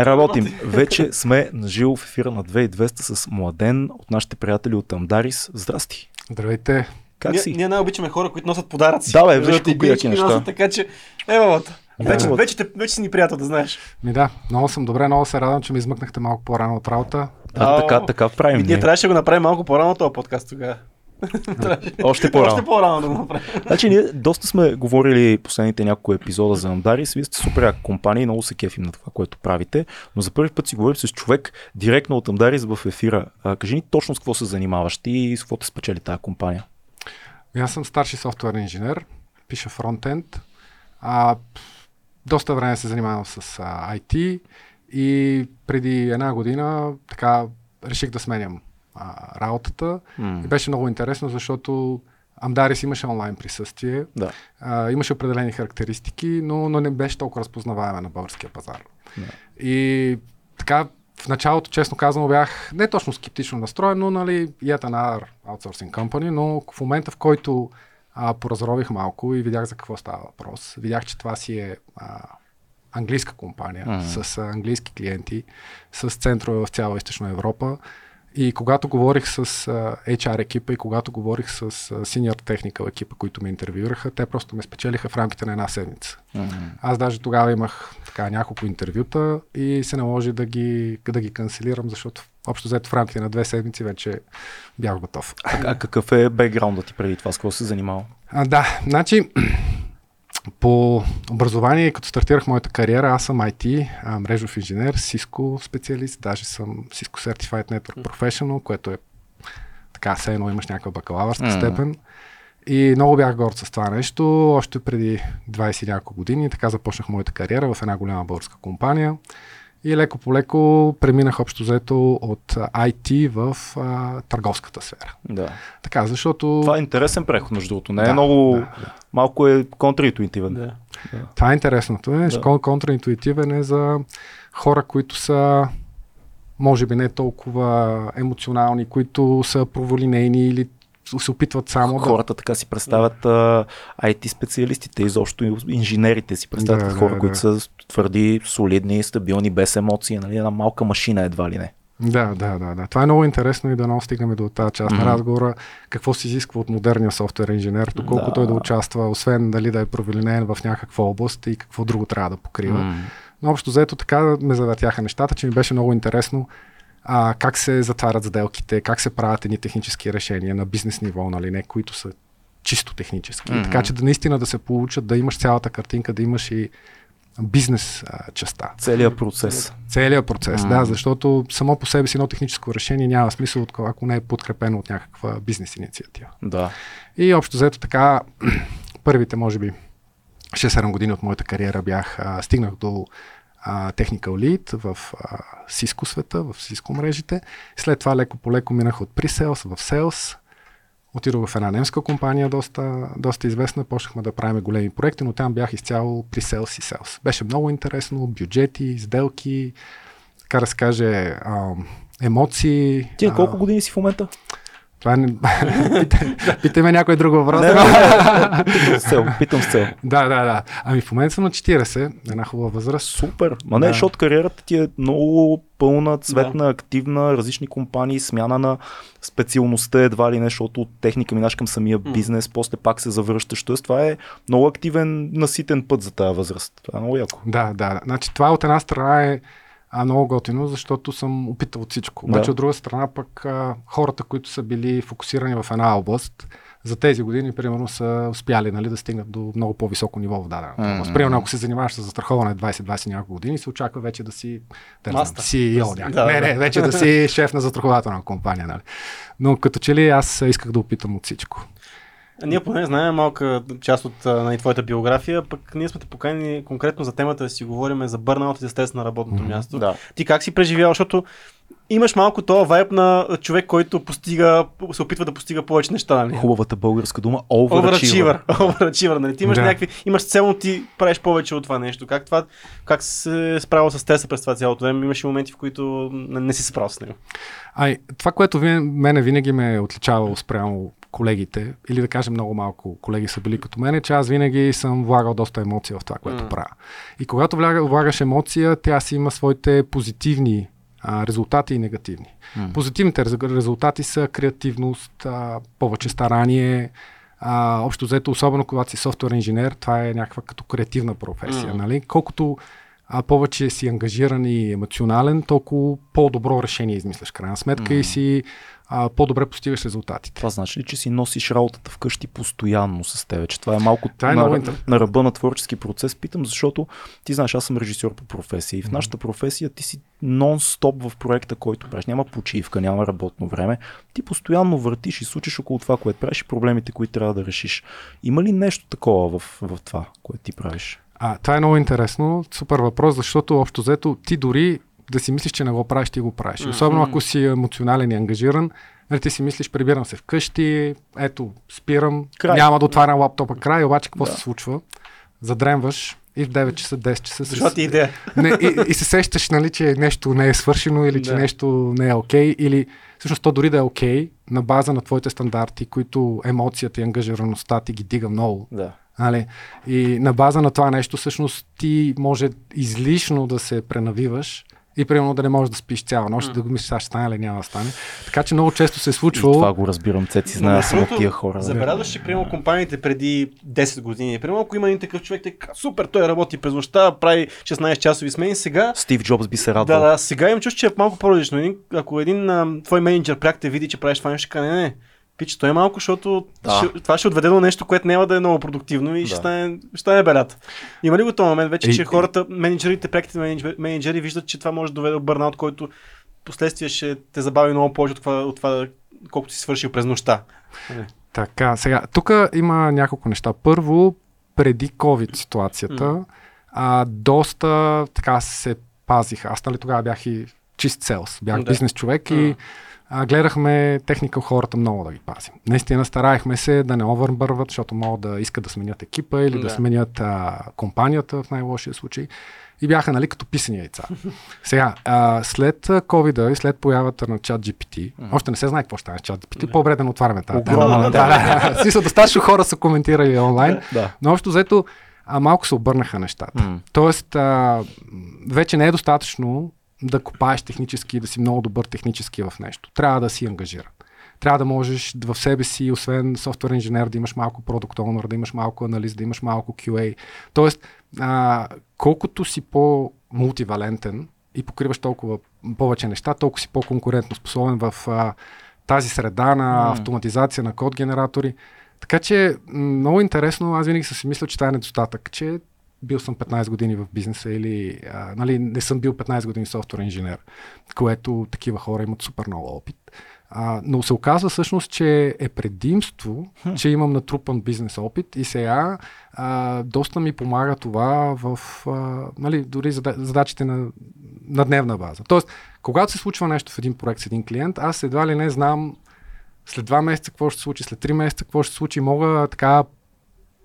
Работим. Вече сме на живо в ефира на 2200 с Младен от нашите приятели от Амдарис. Здрасти. Здравейте. Как ние, си? Ние най-обичаме хора, които носят подаръци. Да, бе, виж колко яки неща. носят, Така че, е, бабата. Да. Вече, вече, вече си ни приятел, да знаеш. Ми да, много съм добре, много се радвам, че ми измъкнахте малко по-рано от работа. Да, Ау. така, така правим. И ние. трябваше да го направим малко по-рано този подкаст тогава. Още по-рано. Още по-рано да го направим. Значи ние доста сме говорили последните няколко епизода за Амдарис. Вие сте супер компания и много се кефим на това, което правите. Но за първи път си говорим с човек директно от Амдарис в ефира. А, кажи ни точно с какво се занимаваш ти и с какво те спечели тази компания. Аз съм старши софтуерен инженер, пиша фронтенд. А, доста време се занимавам с а, IT и преди една година така реших да сменям а, работата. М. И беше много интересно, защото Амдарис имаше онлайн присъствие, Да. а, имаше определени характеристики, но, но не беше толкова разпознаваема на българския пазар. Да. И така, в началото, честно казано, бях не точно скептично настроен, но нали, yet another outsourcing company, но в момента, в който а, поразрових малко и видях за какво става въпрос, видях, че това си е а, английска компания mm-hmm. с а, английски клиенти, с центрове в цяла Източна Европа. И когато говорих с HR екипа и когато говорих с senior technical екипа, които ме интервюираха, те просто ме спечелиха в рамките на една седмица. М. Аз даже тогава имах така няколко интервюта и се наложи да ги, да ги канцелирам, защото общо взето в рамките на две седмици вече бях готов. А, а какъв е бекграундът ти преди това? С какво се занимавал? А, да, значи по образование, като стартирах моята кариера, аз съм IT, а, мрежов инженер, Cisco специалист, даже съм Cisco Certified Network Professional, което е така, все едно имаш някаква бакалавърска М. степен. И много бях горд с това нещо. Още преди 20 и няколко години така започнах моята кариера в една голяма българска компания. И леко по леко преминах общо взето от IT в а, търговската сфера. Да. Така, защото... Това е интересен преход, между другото. Не е Да, много. да, да. Малко е контраинтуитивен. Да. Това е интересното. Е, да. контраинтуитивен е за хора, които са може би не толкова емоционални, които са проволинейни или се опитват само да... Хората така си представят а, IT специалистите, изобщо инженерите си представят Да, да, да, хора, да. които са твърди, солидни, стабилни, без емоции, нали? една малка машина едва ли не. Да, да, да, да. Това е много интересно и да много стигаме до тази част Мгм. на разговора. Какво се изисква от модерния софтуер инженер, доколко Да. той да участва, освен дали да е провалинен в някаква област и какво друго трябва да покрива. М. Но общо заето така ме завъртяха нещата, че ми беше много интересно а, как се затварят сделките, как се правят едни технически решения на бизнес ниво, нали, не, които са чисто технически. Mm-hmm. Така че да наистина да се получат, да имаш цялата картинка, да имаш и бизнес а, частта. Целият процес. Целият процес, Мгм. да, защото само по себе си едно техническо решение няма смисъл, ако не е подкрепено от някаква бизнес инициатива. Да. И общо взето така, първите, може би, 6-7 години от моята кариера бях, а, стигнах до а, Technical Lead в а, Cisco света, в Cisco мрежите. След това леко по леко минах от Pre-Sales в Sales. Отидох в една немска компания, доста, доста известна. Почнахме да правим големи проекти, но там бях изцяло при Sales и Sales. Беше много интересно, бюджети, сделки, така да се каже, а, емоции. Ти на а, колко години си в момента? Това не... питай, питай ме някой друг въпрос. Не, не, не, питам с цел. Питам с цел. Да, да, да. Ами в момента съм на 40, една хубава възраст. Супер. Ма не, Да. защото кариерата ти е много пълна, цветна, активна, различни компании, смяна на специалността едва ли не, защото от техника минаш към самия бизнес, после пак се завръщаш. Тоест това е много активен, наситен път за тази възраст. Това е много яко. Да, да. да. Значи това от една страна е а, много готино, защото съм опитал от всичко. Обаче Да. от друга страна пък а, хората, които са били фокусирани в една област, за тези години, примерно, са успяли нали, да стигнат до много по-високо ниво в дадена област. Примерно, ако се занимаваш с застраховане 20-20 няколко години, се очаква вече да си да, знам. CEO. Някак. да. не, не, вече да си шеф на застрахователна компания. Нали. Но като че ли аз исках да опитам от всичко. Ние поне знаем малка част от нали, твоята биография, пък ние сме те поканили конкретно за темата да си говорим за бърнаут и за стрес на работното Мгм. място. Да. Ти как си преживял, защото имаш малко този вайб на човек, който постига, се опитва да постига повече неща. Нали? Хубавата българска дума overachiever. Overachiever. Нали? Ти имаш Да. някакви, имаш цел, но ти правиш повече от това нещо. Как, това, как се е справил с стреса през това цялото време? Имаше моменти, в които не, не си справил с него. Ай, това, което ви, мене винаги ме е отличавало спрямо колегите, или да кажем много малко колеги са били като мене, че аз винаги съм влагал доста емоция в това, което М. правя. И когато влагаш емоция, тя си има своите позитивни а, резултати и негативни. М. Позитивните рез- резултати са креативност, а, повече старание, а, общо взето, особено когато си софтуер инженер, това е някаква като креативна професия. М. Нали? Колкото а, повече си ангажиран и емоционален, толкова по-добро решение измисляш крайна сметка и си а, по-добре постигаш резултатите. Това значи ли, че си носиш работата вкъщи постоянно с тебе? Че това е малко Това е на, много на ръба на творчески процес. Питам, защото ти знаеш, аз съм режисьор по професия и в нашата професия ти си нон-стоп в проекта, който правиш. Няма почивка, няма работно време. Ти постоянно въртиш и случиш около това, което правиш и проблемите, които трябва да решиш. Има ли нещо такова в, в това, което ти правиш? А, това е много интересно, супер въпрос, защото общо взето ти дори да си мислиш, че не го правиш, ти го правиш. Особено ако си емоционален и ангажиран, нали, ти си мислиш, прибирам се вкъщи, ето, спирам, Край. няма да отварям лаптопа край, обаче какво Да. се случва? Задремваш и в 9 часа, 10 часа се- Защо ти идея? не, и, и се сещаш, нали, че нещо не е свършено или че Да. нещо не е окей, или всъщност то дори да е окей, на база на твоите стандарти, които емоцията и ангажираността ти ги дига много. Да. Нали? И на база на това нещо, всъщност ти може излишно да се пренавиваш и примерно да не можеш да спиш цяла нощ, да го мислиш, сега ще стане или няма да стане. Така че много често се е И случвало. това го разбирам, Цеци, знае, аз Защото тия хора. да. Забелязваш, че примерно компаниите преди 10 години, примерно ако има един такъв човек, те казват, супер, той работи през нощта, прави 16 часови смени, сега Стив Джобс би се Да, радвал. да, сега им чуш, че е малко по-различно. Ако един а, твой менеджер пряк те види, че правиш това нещо, не, не, пич, той е малко, защото Да. ще, това ще отведе до нещо, което няма да е много продуктивно и ще, Да. стане, ще стане белята. Има ли го този момент вече, Ей, че хората, менеджерите, преките менеджери, менеджери виждат, че това може да доведе до бърнаут, който последствие ще те забави много повече от това, от това колкото си свършил през нощта. Така, сега, тук има няколко неща. Първо, преди COVID ситуацията, а, доста така се пазих. Аз нали тогава бях и чист селс, бях Да. бизнес човек и. А, гледахме техника хората много да ги пазим. Наистина стараехме се да не овърбърват, защото могат да искат да сменят екипа или да, Да. сменят а, компанията в най-лошия случай. И бяха, нали, като писани яйца. Сега, а, след covid и след появата на чат GPT, още не се знае какво ще стане с чат GPT, по-добре да не отваряме тази тема. Да, да, да. Смисъл, достатъчно хора са коментирали онлайн, Да. но общо взето а, малко се обърнаха нещата. М. Тоест, а, вече не е достатъчно да копаеш технически и да си много добър технически в нещо. Трябва да си ангажиран. Трябва да можеш в себе си, освен софтуер инженер, да имаш малко продукт owner, да имаш малко аналист, да имаш малко QA. Тоест, а, колкото си по-мултивалентен и покриваш толкова повече неща, толкова си по-конкурентно способен в а, тази среда на автоматизация, на код генератори. Така че много интересно, аз винаги съм си мислил, че това е недостатък, че бил съм 15 години в бизнеса или а, нали, не съм бил 15 години софтуер инженер, което такива хора имат супер много опит. А, но се оказва всъщност, че е предимство, че имам натрупан бизнес опит и сега а, доста ми помага това в а, нали, дори зада- задачите на, на дневна база. Тоест, когато се случва нещо в един проект с един клиент, аз едва ли не знам след два месеца какво ще се случи, след три месеца какво ще се случи, мога така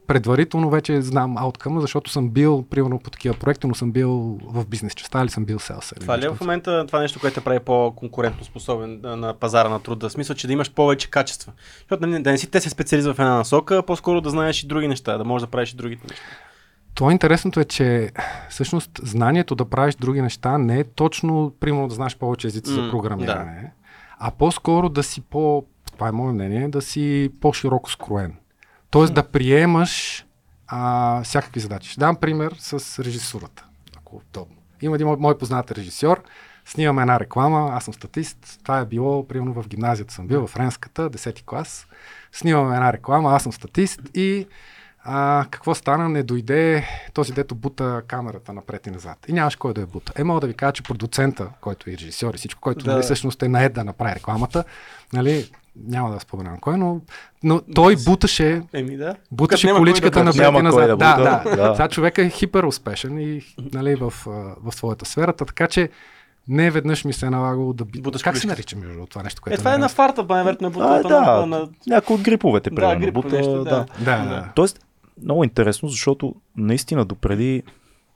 предварително вече знам ауткъма, защото съм бил, примерно по такива проекти, но съм бил в бизнес частта или съм бил селс. Това ли е в момента това нещо, което те прави по-конкурентно способен на пазара на труда? В смисъл, че да имаш повече качества. Защото нали, да не си те се специализира в една насока, а по-скоро да знаеш и други неща, да можеш да правиш и другите неща. Това интересното е, че всъщност знанието да правиш други неща не е точно, примерно да знаеш повече езици М, за програмиране, а по-скоро да си по, това е мое мнение, да си по-широко скроен. Тоест да приемаш а, всякакви задачи. Ще дам пример с режисурата, ако е удобно. Има един мой, мой познат режисьор, снимаме една реклама, аз съм статист, това е било, примерно в гимназията съм бил, в Френската, 10 клас. Снимаме една реклама, аз съм статист и а, какво стана? Не дойде този, дето бута камерата напред и назад. И нямаш кой да я бута. Е, мога да ви кажа, че продуцента, който е режисьор и всичко, който Да. нали, всъщност е наед да направи рекламата, нали, няма да споменавам кой, но, но той буташе Еми да. Буташе количката да напред и назад. да Да, да, да. Сега човек е хипер успешен и нали, в, в своята сферата, така че не веднъж ми се е налагало да би... Буташ Как се нарича между това нещо, което Е, това е на фарта, ба, най-вероятно е А, бутата да, на, на... някой от гриповете, Да, примерно. грипове бута, нещо, да. да. Да, да. Тоест, много интересно, защото наистина допреди,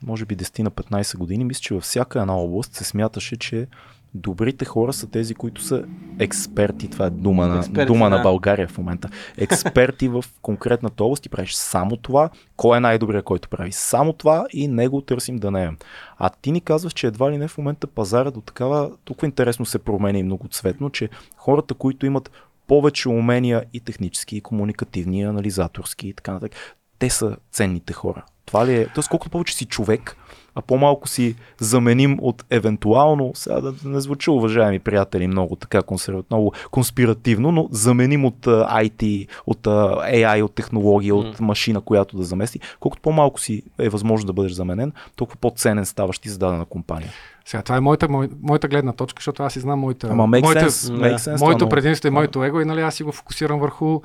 може би 10 на 15 години, мисля, че във всяка една област се смяташе, че Добрите хора са тези, които са експерти. Това е дума на, Експерти, дума да. на България в момента. Експерти в конкретната област и правиш само това. Кой е най-добрият, който прави само това и него търсим да наем. А ти ни казваш, че едва ли не в момента пазара до такава, толкова интересно се променя и многоцветно, че хората, които имат повече умения и технически, и комуникативни, и анализаторски и така нататък, те са ценните хора. Това ли е? Тоест, колкото повече си човек, а по-малко си заменим от евентуално, сега да не звучи, уважаеми приятели, много така консервативно, много конспиративно, но заменим от а, IT, от а, AI, от технология, от машина, която да замести. Колкото по-малко си е възможно да бъдеш заменен, толкова по-ценен ставаш ти за дадена компания. Сега, това е моята, мой, моята гледна точка, защото аз си знам моята, Ама моята, sense, sense, моето много- предимство и моето его и нали, аз си го фокусирам върху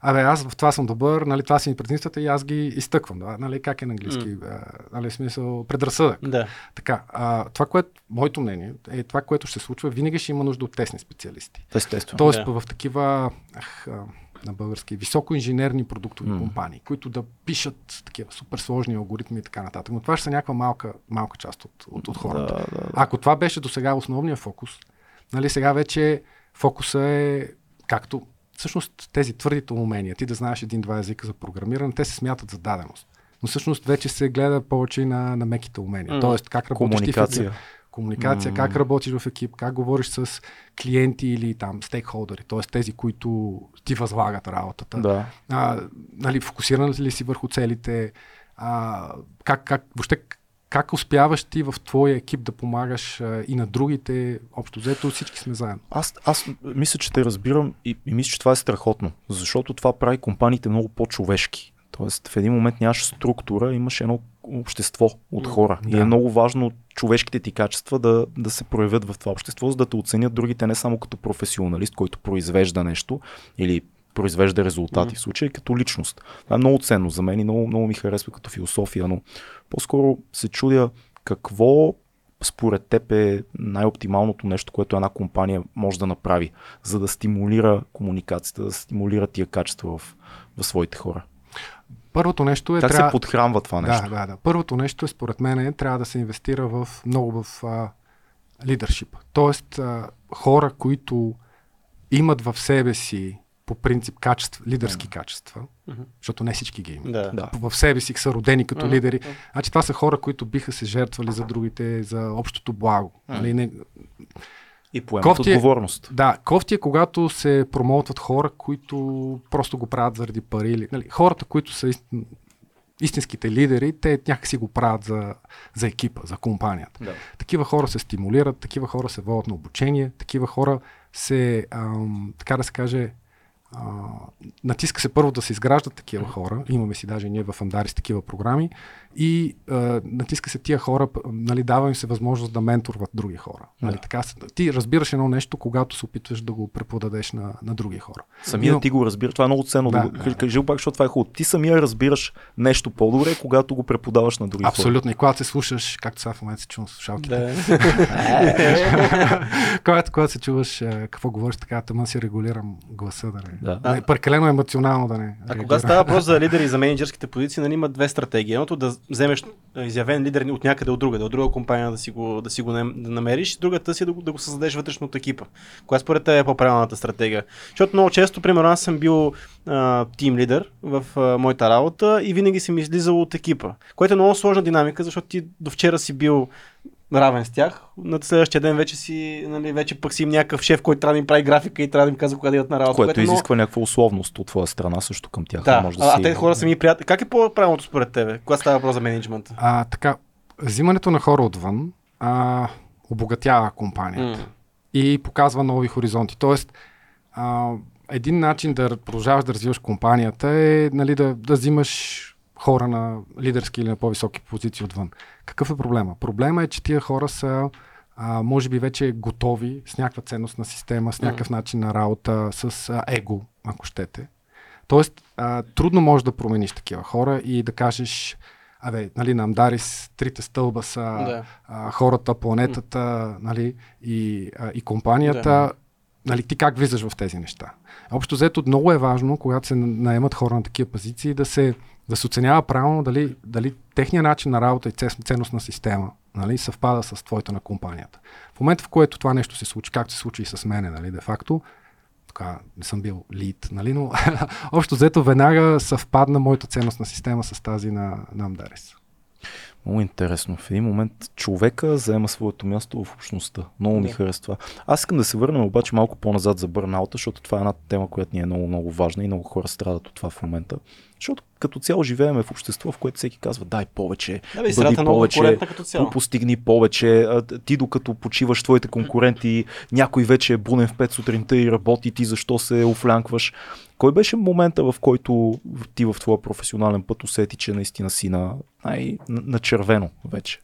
Абе, аз в това съм добър, нали, това са ми предимствата и аз ги изтъквам. Да, нали, как е на английски? Mm. нали, смисъл, предразсъдък. Да. Така, а, това, което, моето мнение, е това, което ще се случва, винаги ще има нужда от тесни специалисти. Естествено. Тоест Да. в такива, ах, на български, високоинженерни продуктови М. компании, които да пишат такива супер сложни алгоритми и така нататък. Но това ще са някаква малка, малка част от, от, от хората. Да, да, да. Ако това беше до сега основния фокус, нали, сега вече фокуса е както всъщност тези твърдите умения, ти да знаеш един-два езика за програмиране, те се смятат за даденост. Но всъщност вече се гледа повече на, на меките умения. М. Тоест как работиш ти в Комуникация. Комуникация, как работиш в екип, как говориш с клиенти или там стейкхолдери, т.е. тези, които ти възлагат работата Да. а, нали, фокусиран ли си върху целите, а, как, как, въобще, как успяваш ти в твоя екип да помагаш а, и на другите, общо взето всички сме заедно. Аз, аз мисля, че те разбирам и, и мисля, че това е страхотно, защото това прави компаниите много по-човешки. Тоест в един момент нямаш структура, имаш едно общество от хора. Да. И е много важно човешките ти качества да, да се проявят в това общество, за да те оценят другите не само като професионалист, който произвежда нещо или произвежда резултати, Мгм. в случая като личност. Това е много ценно за мен и много, много ми харесва като философия, но по-скоро се чудя какво според теб е най-оптималното нещо, което една компания може да направи, за да стимулира комуникацията, да стимулира тия качества в, в своите хора. Първото нещо е... Как трябва... се подхранва това нещо? Да, да, да. Първото нещо е, според мен, е, трябва да се инвестира в много в а, лидершип. Тоест, а, хора, които имат в себе си по принцип качества, лидерски качества, Мгм. защото не всички ги имат. Да. Да. в себе си са родени като Мгм. лидери. Значи това са хора, които биха се жертвали за другите, за общото благо. Нали, не, И поемат Кофти е- отговорност. да, кофти е когато се промоутват хора, които просто го правят заради пари. Или, нали, хората, които са ист... истинските лидери, те някакси го правят за, за екипа, за компанията. Да. Такива хора се стимулират, такива хора се водят на обучение, такива хора се, ам, така да се каже, натиска се първо да се изграждат такива хора. Имаме си даже ние в Андарис такива програми. И а, натиска се тия хора, нали, дава им се възможност да менторват други хора. Нали, Да. така, ти разбираш едно нещо, когато се опитваш да го преподадеш на, на други хора. Самия Но- ти го разбираш. Това е много ценно. Да, Да. Кажи пак, защото това е хубаво. Ти самия разбираш нещо по-добре, когато го преподаваш на други хора. Абсолютно. И когато се слушаш, както сега в момента се чувам слушалките, Да. когато, когато се чуваш а, какво говориш, така тъмън си регулирам гласа, да не. Да. Не прекалено емоционално да не. А реагирам. кога става въпрос за лидери и за менеджерските позиции, нали има две стратегии. Едното да вземеш изявен лидер от някъде от друга, от друга компания да си го, да си го да намериш, другата си е да го, да го създадеш вътрешно от екипа. Коя според теб е по-правилната стратегия? Защото много често, примерно, аз съм бил тим лидер в а, моята работа и винаги съм излизал от екипа, което е много сложна динамика, защото ти до вчера си бил равен с тях. На следващия ден вече си, нали, вече пък си им някакъв шеф, който трябва да им прави графика и трябва да им казва кога да идат на работа. Което е много- изисква някаква условност от твоя страна също към тях. да, може да а, си... а те хора са ми приятели. Как е по-правилното според тебе? Кога става въпрос за менеджмента? А, така, взимането на хора отвън а, обогатява компанията М. и показва нови хоризонти. Тоест, а, един начин да продължаваш да развиваш компанията е нали, да, да взимаш хора на лидерски или на по-високи позиции отвън. Какъв е проблема? Проблема е, че тия хора са а, може би вече готови с някаква ценност на система, с някакъв начин на работа, с а, его, ако щете. Тоест, а, трудно можеш да промениш такива хора и да кажеш, абе, нали, на Амдарис трите стълба са Да. а, хората, планетата, нали, и, а, и компанията. Да. Нали, ти как влизаш в тези неща? Общо взето много е важно, когато се наемат хора на такива позиции, да се, да се оценява правилно дали, дали техният начин на работа и ценностна система нали, съвпада с твоето на компанията. В момента, в който това нещо се случи, както се случи и с мене, нали, де факто, така, не съм бил лид, нали, но общо взето веднага съвпадна моята ценностна система с тази на, на Амдарис. Много интересно. В един момент човека заема своето място в общността. Много ми Да. харесва това. Аз искам да се върнем обаче малко по-назад за бърнаута, защото това е една тема, която ни е много, много важна и много хора страдат от това в момента. Защото като цяло живееме в общество, в което всеки казва дай повече, Да, бе, средата е повече, по- постигни повече. Ти докато почиваш твоите конкуренти, някой вече е буден в 5 сутринта и работи, ти защо се офлянкваш. Кой беше момента, в който ти в твоя професионален път усети, че наистина си на, най- на, червено вече?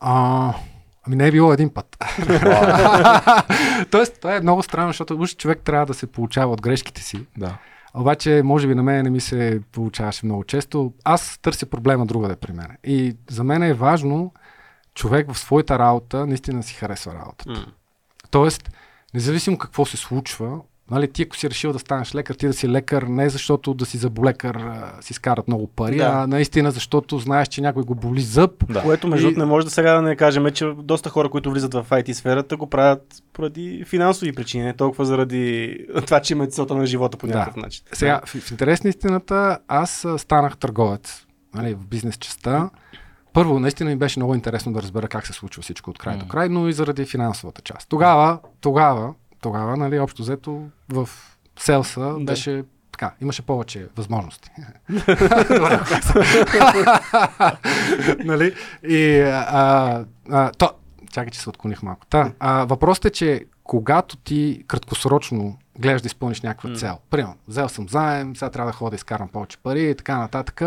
А, ами не е било един път. Тоест, това е много странно, защото уж човек трябва да се получава от грешките си. Да. Обаче, може би на мен не ми се получаваше много често. Аз търся проблема другаде при мен. И за мен е важно човек в своята работа наистина си харесва работата. М. Тоест, независимо какво се случва, нали, ти ако си решил да станеш лекар, ти да си лекар не защото да си заболекар а, си скарат много пари, Да. а наистина защото знаеш, че някой го боли зъб. Да. Което между И- другото не може да сега да не кажем, че доста хора, които влизат в IT сферата, го правят поради финансови причини, не толкова заради това, че имат целта на живота по Да. някакъв начин. Сега, в, в интерес на истината, аз станах търговец нали, в бизнес частта. Първо, наистина ми беше много интересно да разбера как се случва всичко от край до край, но и заради финансовата част. Тогава, тогава, тогава, нали, общо взето в селса Да. беше така, имаше повече възможности. Добре, нали? И а, а, то, чакай, че се отклоних малко. Та, а, въпросът е, че когато ти краткосрочно гледаш да изпълниш някаква цел, примерно, взел съм заем, сега трябва да ходя да изкарам повече пари и така нататък,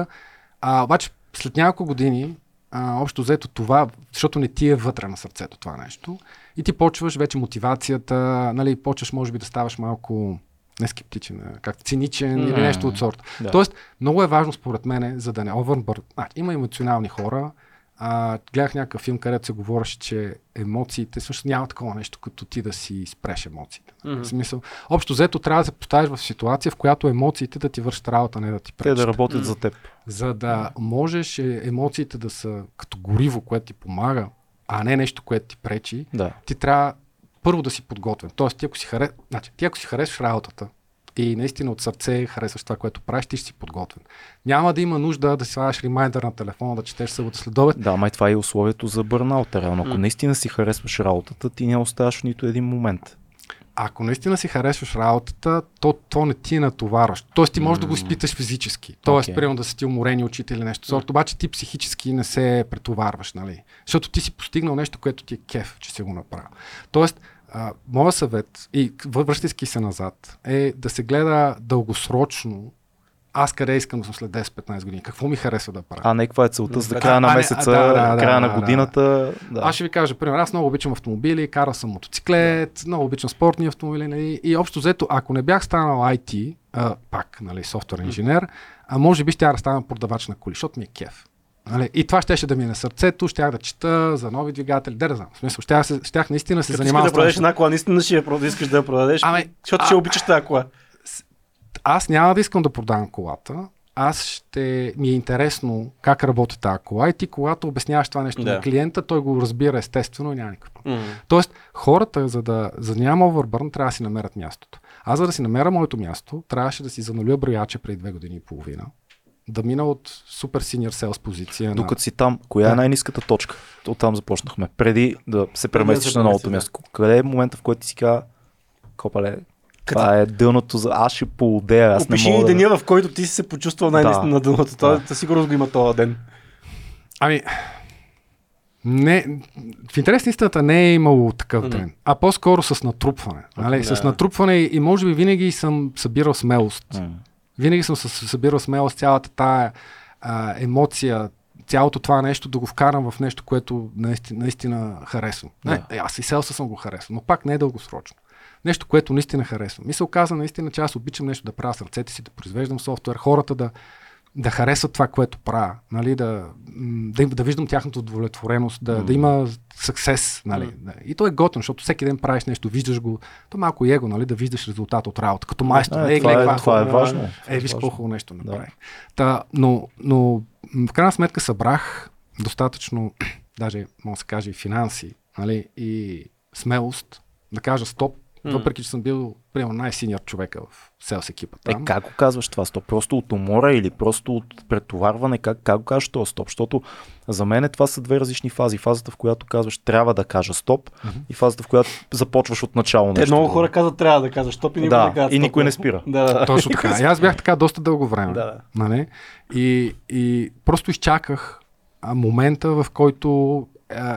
а, обаче след няколко години а, общо взето това, защото не ти е вътре на сърцето това нещо и ти почваш вече мотивацията, нали, почваш може би да ставаш малко не скептичен, как циничен или М. нещо от сорта. Да. Тоест, много е важно според мен, за да не овърбър... А, има емоционални хора. А, гледах някакъв филм, където се говореше, че емоциите, всъщност няма такова нещо, като ти да си спреш емоциите. Мгм. В смисъл, общо взето трябва да се поставиш в ситуация, в която емоциите да ти вършат работа, не да ти Те пречат. да работят за теб. За да можеш е, емоциите да са като гориво, което ти помага, а не нещо, което ти пречи, Да. ти трябва първо да си подготвен. Тоест, ти ако си, харе... значи, ти ако си харесваш работата и наистина от сърце харесваш това, което правиш, ти ще си подготвен. Няма да има нужда да си слагаш ремайдър на телефона, да четеш събота след обед. Да, май това е условието за бърнаута. Реално, ако наистина си харесваш работата, ти не оставаш в нито един момент. Ако наистина си харесваш работата, то, то не ти е натоварваш. Тоест ти можеш да го изпиташ физически. Тоест, Окей. примерно да са ти уморени очите или нещо. Сорт, обаче ти психически не се претоварваш, нали? Защото ти си постигнал нещо, което ти е кеф, че си го направил. Тоест, а, моят съвет, и връщайки се назад, е да се гледа дългосрочно аз къде искам да съм след 10-15 години. Какво ми харесва да правя? А не каква е целта за Да, края на не, а, месеца, да, да, да, края да, на да. годината. Да. Аз ще ви кажа, пример, аз много обичам автомобили, карал съм мотоциклет, много обичам спортни автомобили. Нали? И общо взето, ако не бях станал IT, а, пак, нали, софтуер инженер, а може би ще да стана продавач на коли, защото ми е кеф. Нали? И това щеше да ми е на сърцето, щях да чета за нови двигатели, да, да знам. В смисъл, щях, щях наистина да се занимавам да с това продадеш една кола, наистина ще я прода- искаш да я продадеш, Ами, защото а- ще обичаш тази кола. Аз няма да искам да продавам колата, аз ще ми е интересно как работи тази кола и ти когато обясняваш това нещо Да. на клиента, той го разбира естествено и няма никакъв проблем. М. Тоест, хората, за да, за да няма овърбърн, трябва да си намерят мястото. Аз, за да си намеря моето място, трябваше да си зануля брояча преди две години и половина. Да мина от супер синьор селс позиция Докато си там, коя е най-низката точка? Оттам започнахме. Преди да се преместиш на новото да. място. Къде е момента, в който ти си казва, копале, това е дъното за... Аз ще поудея, аз Опиши не ни мога да... деня, в който ти си се почувствал най-наистина Да. на дъното. Той Да. със сигурност го има този ден. Ами, не, в интерес на истината не е имало такъв Мгм. ден, а по-скоро с натрупване. Нали? Да. С натрупване и може би винаги съм събирал смелост. М. Винаги съм събирал смелост цялата тая а, емоция, цялото това нещо да го вкарам в нещо, което наистина, наистина харесвам. Не, Да. е, аз и селса съм го харесвал, но пак не е дългосрочно. Нещо, което наистина харесвам. И се оказа наистина, че аз обичам нещо да правя с ръцете си, да произвеждам софтуер, хората да, да харесват това, което правя, нали, да, да, да виждам тяхната удовлетвореност, да, да има съксес. Нали, М. да. И то е готино, защото всеки ден правиш нещо, виждаш го. То е малко его, нали, да виждаш резултат от работа, като майстор. Е, Ей, това, е, това е хубава- важно. Това е, виж важно. какво хубаво нещо направих. Да. Та, но, но в крайна сметка събрах достатъчно даже може да се каже финанси, нали, и смелост да кажа стоп, Mm. Въпреки, че съм бил, примерно, най-синьор човека в селс екипа. Там. Е, как го казваш това стоп? Просто от умора или просто от претоварване? Как, как го кажеш това стоп? Защото за мен това са две различни фази. Фазата, в която казваш трябва да кажа стоп mm-hmm. и фазата, в която започваш от начало. Те много хора казват трябва да кажа стоп и никой да, не казва. И никой не спира. да, да. Точно така. И аз бях така доста дълго време. Да. Нали? И, и просто изчаках момента, в който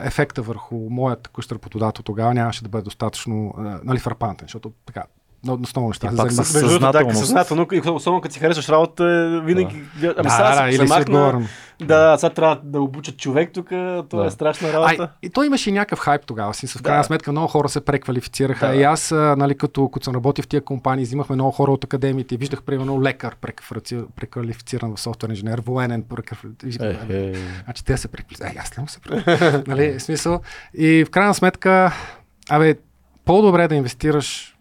ефекта върху моят текущ работодател тогава нямаше да бъде достатъчно нали, фрапантен, защото така, но основно неща. И пак съзнателно. съзнателно. Особено като си харесваш работа, винаги. Да, ами да, да, да, или махна, да, сега трябва да обучат човек тук, това да. е страшна работа. А, и то имаше и някакъв хайп тогава. Си, в крайна да. сметка много хора се преквалифицираха. Да. И аз, нали, като, като съм работил в тия компании, взимахме много хора от академиите. Виждах, примерно, лекар преквалифициран в софтуер инженер, военен преквалифициран. Е, е. Значи те се преквалифицират. Ай, аз не му се нали, смисъл. И в крайна сметка, абе, по-добре да инвестираш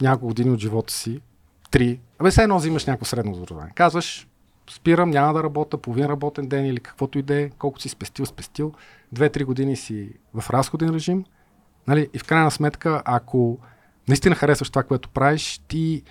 няколко години от живота си, три, абе все едно взимаш някакво средно образование. Казваш, спирам, няма да работя, половин работен ден или каквото и да е, колко си спестил, спестил, две-три години си в разходен режим, нали? и в крайна сметка, ако наистина харесваш това, което правиш, ти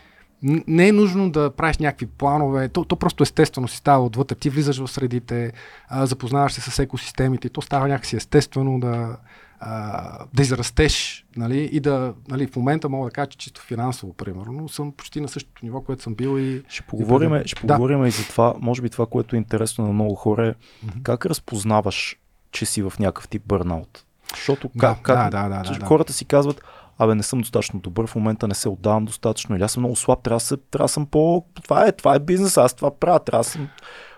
не е нужно да правиш някакви планове, то, то просто естествено си става отвътре. Ти влизаш в средите, запознаваш се с екосистемите то става някакси естествено да, а, да израстеш нали, и да, нали, в момента мога да кажа, че чисто финансово, примерно, съм почти на същото ниво, което съм бил и... Ще поговорим, и, ще поговорим да. и за това, може би това, което е интересно на много хора е mm-hmm. как разпознаваш, че си в някакъв тип бърнаут. Защото да, как, как, да, да, да, да, хората си казват, абе не съм достатъчно добър, в момента не се отдавам достатъчно или аз съм много слаб, трябва да, се, трябва да съм по... Това е, това е бизнес, аз това правя, трябва да съм...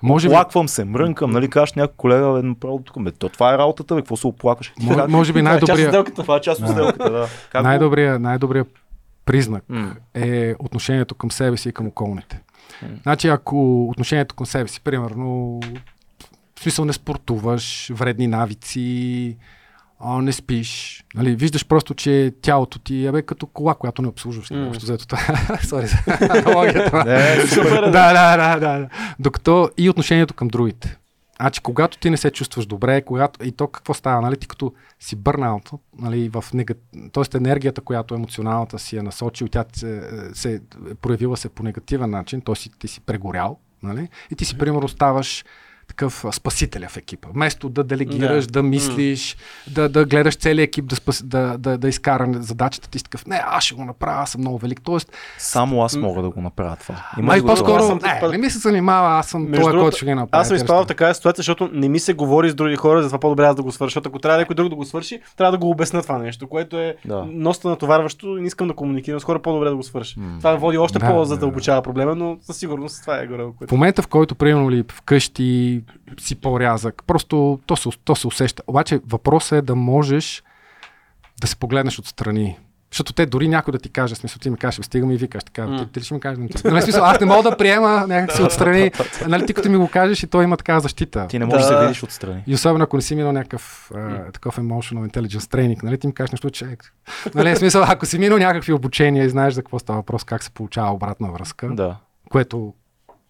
Може Оплаквам би... се, мрънкам, нали, кажеш някой колега, бе, направо тук, бе, то това е работата, бе, какво се оплакваш? Може, може би най-добрия... Това е част от сделката, да. Как най-добрия, най-добрия признак mm. е отношението към себе си и към околните. Mm. Значи, ако отношението към себе си, примерно, в смисъл не спортуваш, вредни навици, а, не спиш. Нали, виждаш просто, че тялото ти е като кола, която не обслужваш. Mm. Общо взето това. Сори за аналогията. да, да, да, да. Докато и отношението към другите. Значи, когато ти не се чувстваш добре, когато, и то какво става, нали, ти като си бърнаут, нали, в нега... т.е. енергията, която емоционалната си е насочил, тя се, се е проявила се по негативен начин, т.е. ти си прегорял, нали, и ти си, примерно, ставаш такъв спасителя в екипа. Вместо да делегираш, да, да мислиш, mm. да, да гледаш целият екип да, спас, да, да, да изкара задачата ти си такъв, не, аз ще го направя, аз съм много велик. Тоест, Само аз мога да го направя това. Има Май по-скоро, съм, не, не ми се занимава, аз съм това, който ще ги направя. Аз съм изправил в такава ситуация, защото не ми се говори с други хора, затова по-добре аз да го свърша. Ако трябва някой друг да го свърши, трябва да го обясня това нещо, което е да. носта натоварващо и не искам да комуникирам с хора, по-добре да го свърши. Mm. Това води още да, по-задълбочава да, обучава проблема, но със сигурност това е горе. В момента, в който, примерно, ли, вкъщи си по-рязък. Просто то се, то се усеща. Обаче въпросът е да можеш да се погледнеш отстрани. Защото те дори някой да ти каже, смисъл, ти ми кажеш, стигам и викаш така, mm. ти, ти ли ще ми кажеш? Нали, смисъл, аз не мога да приема някакси отстрани. нали, ти като ми го кажеш и той има такава защита. Ти не можеш да, да се видиш отстрани. И особено ако не си минал някакъв uh, такъв emotional intelligence тренинг, нали, ти ми кажеш нещо, че... Нали, смисъл, ако си минал някакви обучения и знаеш за какво става въпрос, как се получава обратна връзка, да. което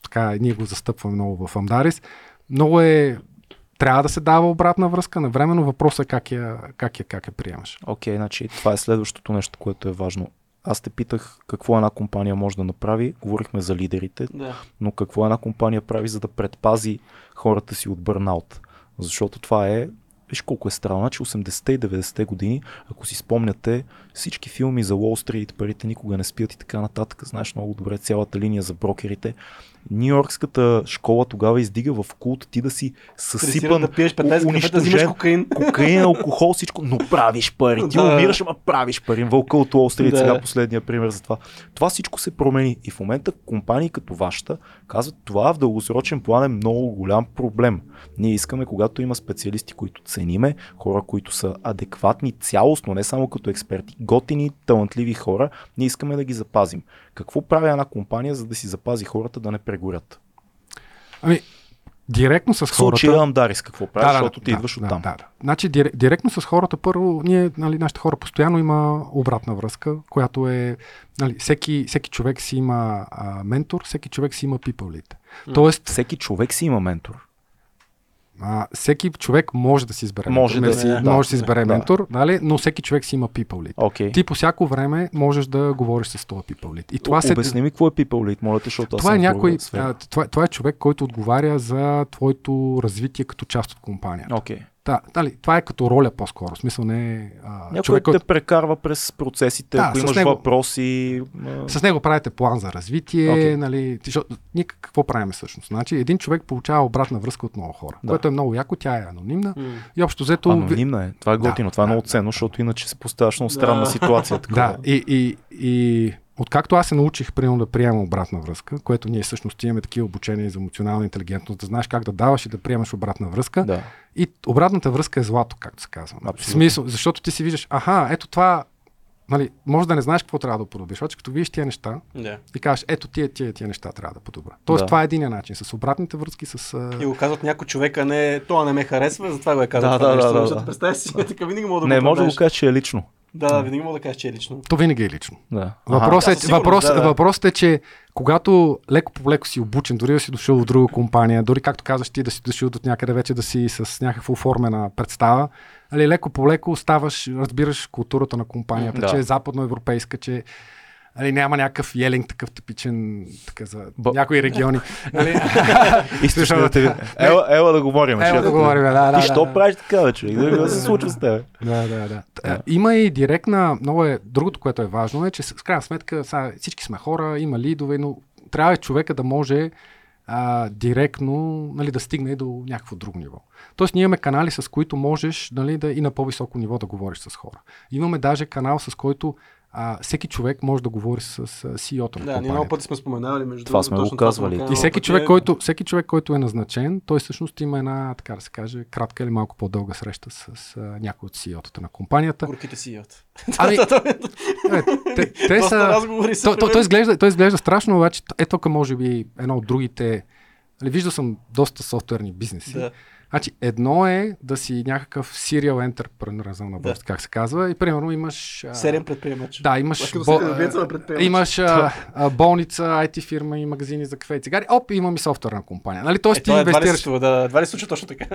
така ние го застъпваме много в Амдарис, много е трябва да се дава обратна връзка на време, но въпросът е как я, как я, как я приемаш. Окей, okay, значи това е следващото нещо, което е важно. Аз те питах какво една компания може да направи. Говорихме за лидерите, да. но какво една компания прави, за да предпази хората си от бърнаут. Защото това е Виж колко е странно, значи 80-те и 90-те години, ако си спомняте, всички филми за Уолл Стрит, парите никога не спят и така нататък, знаеш много добре цялата линия за брокерите. Нью-Йоркската школа тогава издига в култ ти да си съсипан, да пиеш 15 кафета, взимаш кокаин. Кокаин, алкохол, всичко, но правиш пари. Ти да. умираш, ама правиш пари. Вълка от Уолл Стрит, да. сега последния пример за това. Това всичко се промени и в момента компании като вашата казват, това в дългосрочен план е много голям проблем. Ние искаме, когато има специалисти, които цениме, хора, които са адекватни цялостно, не само като експерти, готини, талантливи хора, ние искаме да ги запазим. Какво прави една компания, за да си запази хората да не прегорят? Ами, директно с хората. Случая Амдарис какво прави, да, защото да, ти да, идваш да, оттам. Да, да. Значи, директно с хората, първо, ние, нали, нашите хора постоянно има обратна връзка, която е, нали, всеки, всеки човек си има а, ментор, всеки човек си има people lead. Тоест, всеки човек си има ментор. А, всеки човек може да си избере Може ментор, да си, Мерси, да, може да си избере да. ментор, нали? но всеки човек си има people lead. Окей. Ти по всяко време можеш да говориш с този people lead. И това, се, Обясни ми какво е people lead, моля те, защото това е някой, а, това, това е човек, който отговаря за твоето развитие като част от компанията. Окей. Да, нали, това е като роля по-скоро. В смисъл не е Някой човек, те който прекарва през процесите, Да, ако имаш него- въпроси. а, с него правите план за развитие, Окей. нали, ти- защото ние какво правим всъщност? Значи, един човек получава обратна връзка от много хора, Да. което е много яко, тя е анонимна М. и общо взето... Анонимна е. Това е Да, готино. Това е да, много да, ценно, защото иначе се поставяш много странна Да. ситуация. Такова. Да, и, и, и откакто аз се научих, примерно, да приемам обратна връзка, което ние всъщност имаме такива обучения за емоционална интелигентност, да знаеш как да даваш и да приемаш обратна връзка. да. И обратната връзка е злато, както се казва. Абсолютно. В смисъл, защото ти си виждаш, аха, ето това, нали, може да не знаеш какво трябва да подобриш, обаче като видиш тия неща Да. и кажеш, ето тия, тия, тия неща трябва да подобра. Тоест, Да. това е един начин. С обратните връзки, с... И го казват някой човек, а не, това не ме харесва, затова го е казал. Да, това да, нещо. да, да, Защото да. Представя си, така винаги мога да Не, може да го кажеш, че е лично. Да, да, винаги мога да кажеш, че е лично. То винаги е лично. Да. Въпросът е, въпрос, да, да. въпросът е, че когато леко по леко си обучен, дори да си дошъл в друга компания, дори както казваш ти да си дошъл от някъде вече да си с някаква оформена представа, али, леко по леко ставаш, разбираш културата на компанията, Да. че е западноевропейска, че Нали, няма някакъв елинг такъв типичен така за Б- някои региони. Нали? Да те... Ела, ела да говорим. Ела да говорим, да, да. Ти що да. правиш така, бе, човек? Да, да се случва с теб. Да, да, да. Т- Има и директна, много е, другото, което е важно е, че с- крайна сметка сега, всички сме хора, има лидове, но трябва човека да може а, директно нали, да стигне до някакво друго ниво. Тоест ние имаме канали, с които можеш нали, да, и на по-високо ниво да говориш с хора. Имаме даже канал, с който а, всеки човек може да говори с, CEO-то Да, ние много пъти сме споменавали между Това сме го това казвали. сме И всеки много човек, който, всеки човек, който е назначен, той всъщност има една, така да се каже, кратка или малко по-дълга среща с, а, някой от CEO-тата на компанията. Горките ят. Ами, е, те, те Доста са... То, то, то, изглежда, то изглежда страшно, обаче е тук може би едно от другите... Виждал съм доста софтуерни бизнеси. Да. Значи, едно е да си някакъв serial entrepreneur, на български как се казва, и примерно имаш... Сериен предприемач. Да, имаш, бо, имаш а, а, болница, IT фирма и магазини за кафе и цигари. Оп, имам и софтуерна компания. Нали? Тоест Е, ти това едва ли се инвестираш случва, да, едва ли се случва точно така.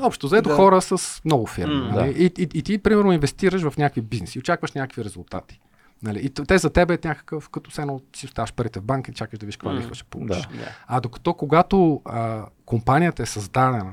общо взето Да. хора с много фирми. М, нали? и, и, и, ти, примерно, инвестираш в някакви бизнеси, очакваш някакви резултати. Нали? И те за тебе е някакъв, като все едно си оставаш парите в банка и чакаш да виж каква М, лихва ще получиш. да. Да. А докато когато а, компанията е създадена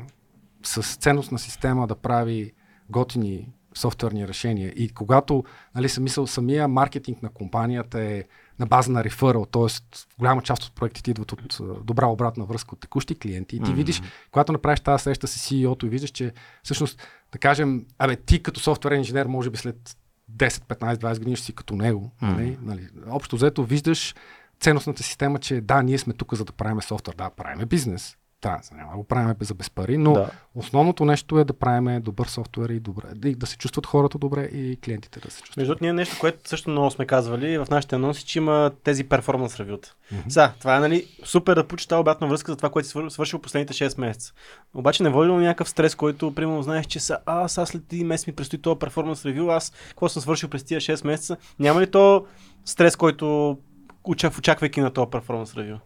с ценностна система да прави готини софтуерни решения и когато, нали, съм мисъл, самия маркетинг на компанията е на база на реферал, т.е. голяма част от проектите идват от добра обратна връзка от текущи клиенти и ти Мгм. видиш, когато направиш тази среща с CEO-то и виждаш, че всъщност, да кажем, абе, ти като софтуерен инженер, може би след 10, 15, 20 години ще си като него. Мгм. Нали? Нали? Общо взето виждаш ценностната система, че да, ние сме тук за да правим софтуер, да, правим бизнес. Да, няма да го правим за без пари, но Да. основното нещо е да правим добър софтуер и добре, и да се чувстват хората добре и клиентите да се чувстват. Между другото, ние нещо, което също много сме казвали в нашите анонси, че има тези перформанс ревюта. Мгм. Сега, това е нали, супер да получиш тази обратна връзка за това, което си свър- свършил последните 6 месеца. Обаче не води до някакъв стрес, който, примерно, знаеш, че са, а, сега след един месец ми предстои този перформанс ревю, аз какво съм свършил през тия 6 месеца. Няма ли то стрес, който очак- очаквайки на този перформанс ревю?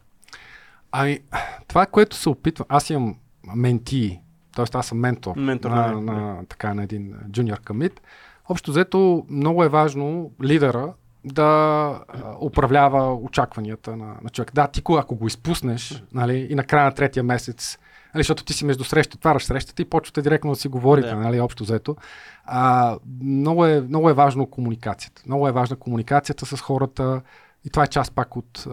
Ами, това, което се опитва, аз имам менти, т.е. аз съм ментор, Ментор, на, да, на, така, на един джуниор комит. Общо взето, много е важно лидера да управлява очакванията на, на човек. Да, ти ако го изпуснеш нали, и на края на третия месец, нали, защото ти си между среща, отваряш срещата и почвате директно да си говорите, Да. нали, общо взето. А, много, е, много е важно комуникацията. Много е важна комуникацията с хората и това е част пак от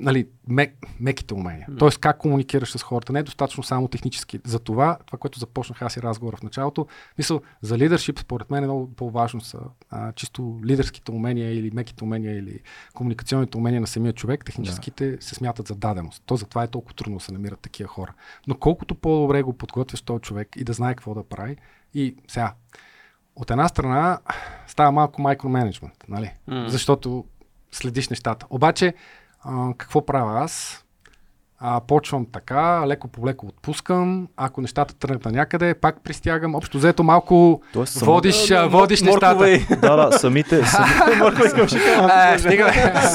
нали, мек, меките умения. М. Тоест как комуникираш с хората. Не е достатъчно само технически. За това, това, което започнах аз и разговора в началото, мисъл, за лидершип, според мен е много по-важно са а, чисто лидерските умения или меките умения или комуникационните умения на самия човек. Техническите се смятат за даденост. То затова е толкова трудно да се намират такива хора. Но колкото по-добре го подготвяш този човек и да знае какво да прави, и сега, от една страна става малко микроменеджмент, нали? М. Защото следиш нещата. Обаче, а, какво правя аз? а, почвам така, леко по леко отпускам, ако нещата тръгнат на някъде, пак пристягам. Общо взето малко Тоест, само- водиш, а, М- водиш нещата. Да, да, самите.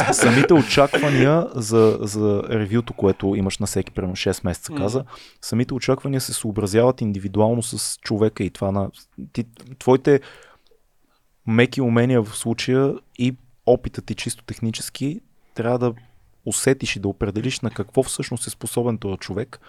Е, самите очаквания за, за ревюто, което имаш на всеки, примерно 6 месеца каза, самите очаквания се съобразяват индивидуално с човека и това на... Ти, твоите меки умения в случая и опитът ти чисто технически трябва да усетиш и да определиш на какво всъщност е способен този човек.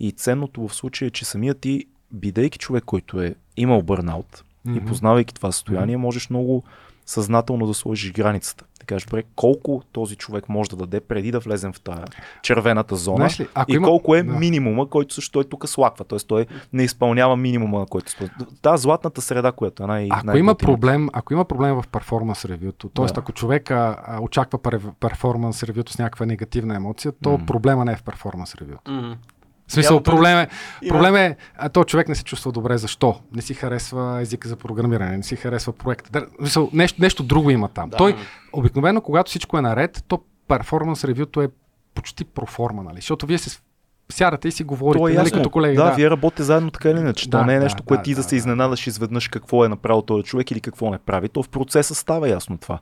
И ценното в случая е, че самият ти, бидейки човек, който е имал бърнаут и Мгм. познавайки това състояние, можеш много съзнателно да сложиш границата. Кажеш, добре, колко този човек може да даде преди да влезем в тая червената зона ли, ако и има- колко е да. минимума, който също той тук слаква. Т.е. той не изпълнява минимума, на който спо- Та златната среда, която е най- Ако най- има проблем, ако има проблем в перформанс ревюто, т.е. Да. ако човека а, очаква пер- перформанс ревюто с някаква негативна емоция, то М. проблема не е в перформанс ревюто. Мгм. В смисъл, проблем е, проблем е, а то човек не се чувства добре. Защо? Не си харесва езика за програмиране, не си харесва проекта. Да, смисъл, нещо, нещо друго има там. Да. Той, обикновено, когато всичко е наред, то перформанс ревюто е почти проформа, нали? Защото вие се сядате и си говорите, То е нали, като колеги. да, вие работите заедно така или иначе. Да, То не е да, нещо, което да, ти да, да, се да. изненадаш изведнъж какво е направил този човек или какво не прави. То в процеса става ясно това.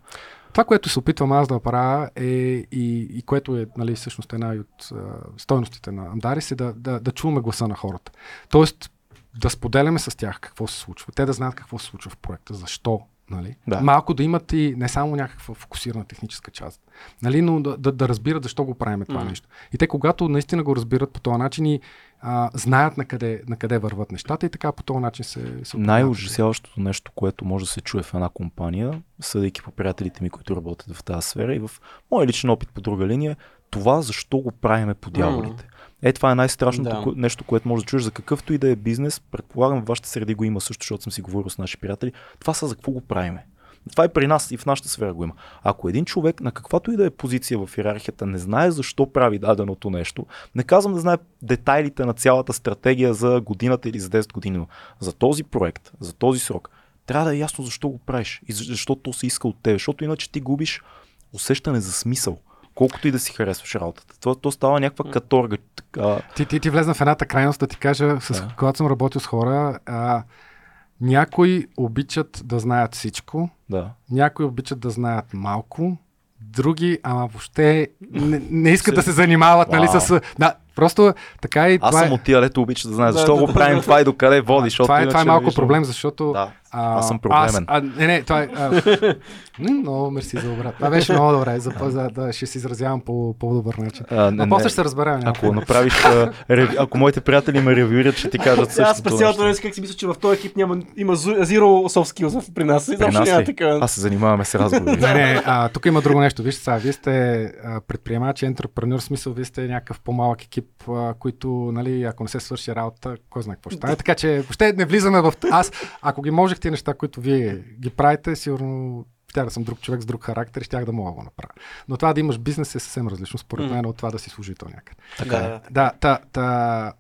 Това, което се опитвам аз да направя е и, и което е нали, всъщност една от а, стойностите на Амдарис е да, да, да чуваме гласа на хората. Тоест да споделяме с тях какво се случва. Те да знаят какво се случва в проекта, защо. Нали? Да. Малко да имат и не само някаква фокусирана техническа част, нали? но да, да, да разбират защо го правим това Мгм. нещо. И те, когато наистина го разбират по този начин и а, знаят на къде, на къде върват нещата и така по този начин се, се. Най-ужасяващото нещо, което може да се чуе в една компания, съдейки по приятелите ми, които работят в тази сфера и в моя личен опит по друга линия, това защо го правиме по дяволите. Е, това е най-страшното Да. нещо, което може да чуеш за какъвто и да е бизнес. Предполагам, в вашите среди го има също, защото съм си говорил с наши приятели. Това са за какво го правиме. Това и при нас и в нашата сфера го има. Ако един човек на каквато и да е позиция в иерархията не знае защо прави даденото нещо, не казвам да знае детайлите на цялата стратегия за годината или за 10 години, но за този проект, за този срок, трябва да е ясно защо го правиш и защо то се иска от теб, защото иначе ти губиш усещане за смисъл. Колкото и да си харесваш работата. То, то става някаква каторга. Така, Ти, ти, ти влезна в едната крайност да ти кажа, с, Да. когато съм работил с хора, а, някои обичат да знаят всичко, да. някои обичат да знаят малко, други, ама въобще не, не искат да се занимават, нали, с... Да, просто така и Аз това съм е, от тия, дето обича да знае Да, защо да, го да, правим да. това и докъде води. Защото това, е, това е малко проблем, защото... Да, а, аз съм проблемен. Аз, а, не, не, това е... А, не, много мерси за обрат. Това беше много добре, за, за, да, ще се изразявам по по-добър начин. А, А, после ще се разберем. Ако направиш, а, рев... ако моите приятели ме ревюират, ще ти кажат Сега аз също. през цялото време си как си мисля, че в този екип няма, има zero soft skills при нас. При нас няма ли? такива. Аз се занимаваме с разговори. Не, не, а, тук има друго нещо. Вижте сега, вие сте а, предприемач, ентрепренер, в смисъл, вие сте някакъв по-малък екип, а, които, нали, ако не се свърши работа, кой знае какво ще стане. Така че въобще не влизаме в... Аз, ако ги можех тези неща, които вие ги правите, сигурно щях да съм друг човек с друг характер и щях да мога да го направя. Но това да имаш бизнес е съвсем различно, според мен, от това да си служител някъде. Така е. Да, Да, та, та,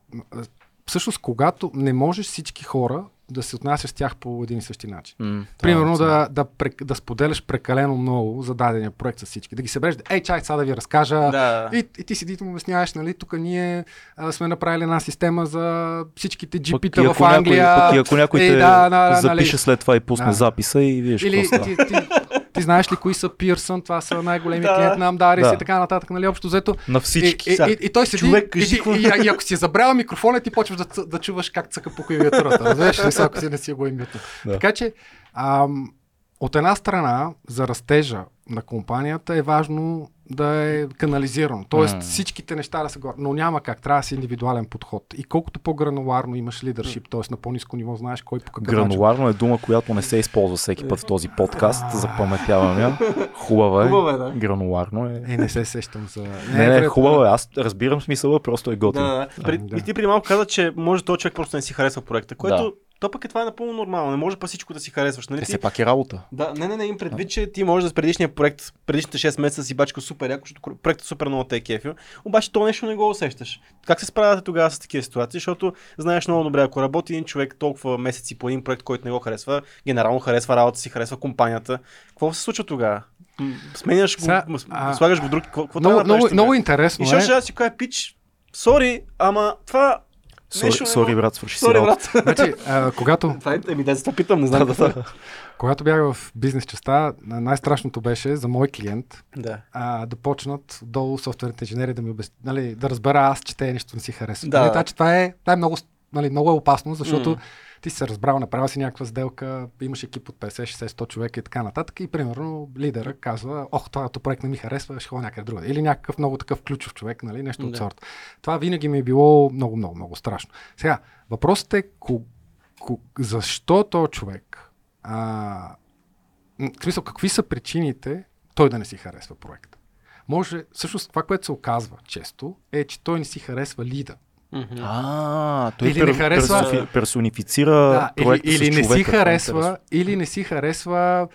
всъщност, когато не можеш всички хора да се отнасяш с тях по един и същи начин. М, Примерно това да, да, прек- да споделяш прекалено много за дадения проект с всички. Да ги събереш, ей, чай, сега да ви разкажа. Да. И, и ти седи и му обясняваш, нали, тук ние а, сме направили една система за всичките и GP-та в ако някой- Англия. Пък и ако някой Е, те да, да, да, запише нали. след това и пусне Да. записа и виж Или какво става. ти, ти, ти, знаеш ли кои са Pearson, това са най-големи Да. клиенти на Амдарис Да. и така нататък, нали, общо взето. На И, всички. и, Сега, и, и, той седи човек, и, кажи и, и, и, ако си е забрал микрофона, ти почваш да, да чуваш как цъка по клавиатурата. Разбираш ли, ако си не си го името. Да. Така че, ам, от една страна, за растежа на компанията е важно да е канализирано. Тоест М. всичките неща да са горе. Но няма как. Трябва да си индивидуален подход. И колкото по-грануларно имаш лидершип, т.е. на по-низко ниво знаеш кой по какъв начин. Грануларно е дума, която не се използва всеки път в този подкаст. Запаметявам я. Хубава е. Хубава е, да. Грануларно е. Е, не се сещам за... Не, не, пред- хубаво е. Аз разбирам смисъла, просто е готино. Да, да. При, да. И ти преди малко каза, че може този човек просто не си харесва проекта, което Да. То пък е това е напълно нормално. Не може па всичко да си харесваш. Нали? Е, все пак е работа. да, не, не, не, им предвид, че ти можеш да с предишния проект, предишните 6 месеца си бачка супер яко, защото проектът супер много те е кефил, обаче то нещо не го усещаш. Как се справяте тогава с такива ситуации, защото знаеш много добре, ако работи един човек толкова месеци по един проект, който не го харесва, генерално харесва работа си, харесва компанията, какво се случва тогава? Сменяш го, Сега, м, а, слагаш го друг, какво, Много, трябва да много, много интересно И е. ще да си кажа пич, Сори, ама това... Сори, сори брат, свърши си брат. Значи, а, когато, е, еми, да, за това питам, не знам. Да, да, да. когато бях в бизнес частта, най-страшното беше за мой клиент да. а, да почнат долу софтуерните инженери да ми обяс... нали, да разбера аз, че те нещо не си харесват. Да. Нали, че това е, това е много, нали, много е опасно, защото М. ти си се разбрал, направил си някаква сделка, имаш екип от 50, 60, 100 човека и така нататък и примерно лидера казва, ох, това проект не ми харесва, ще ходя някъде другаде. Или някакъв много такъв ключов човек, нали, нещо от Да. сорта. Това винаги ми е било много, много, много страшно. Сега, въпросът е ко, ко, защо то човек, а, в смисъл, какви са причините той да не си харесва проекта? Може, всъщност това, което се оказва често, е, че той не си харесва лида. Мгм. А, той Или не харесва- персофи- персонифицира Да, или, проекта или с не си човека, това е харесва, или не си харесва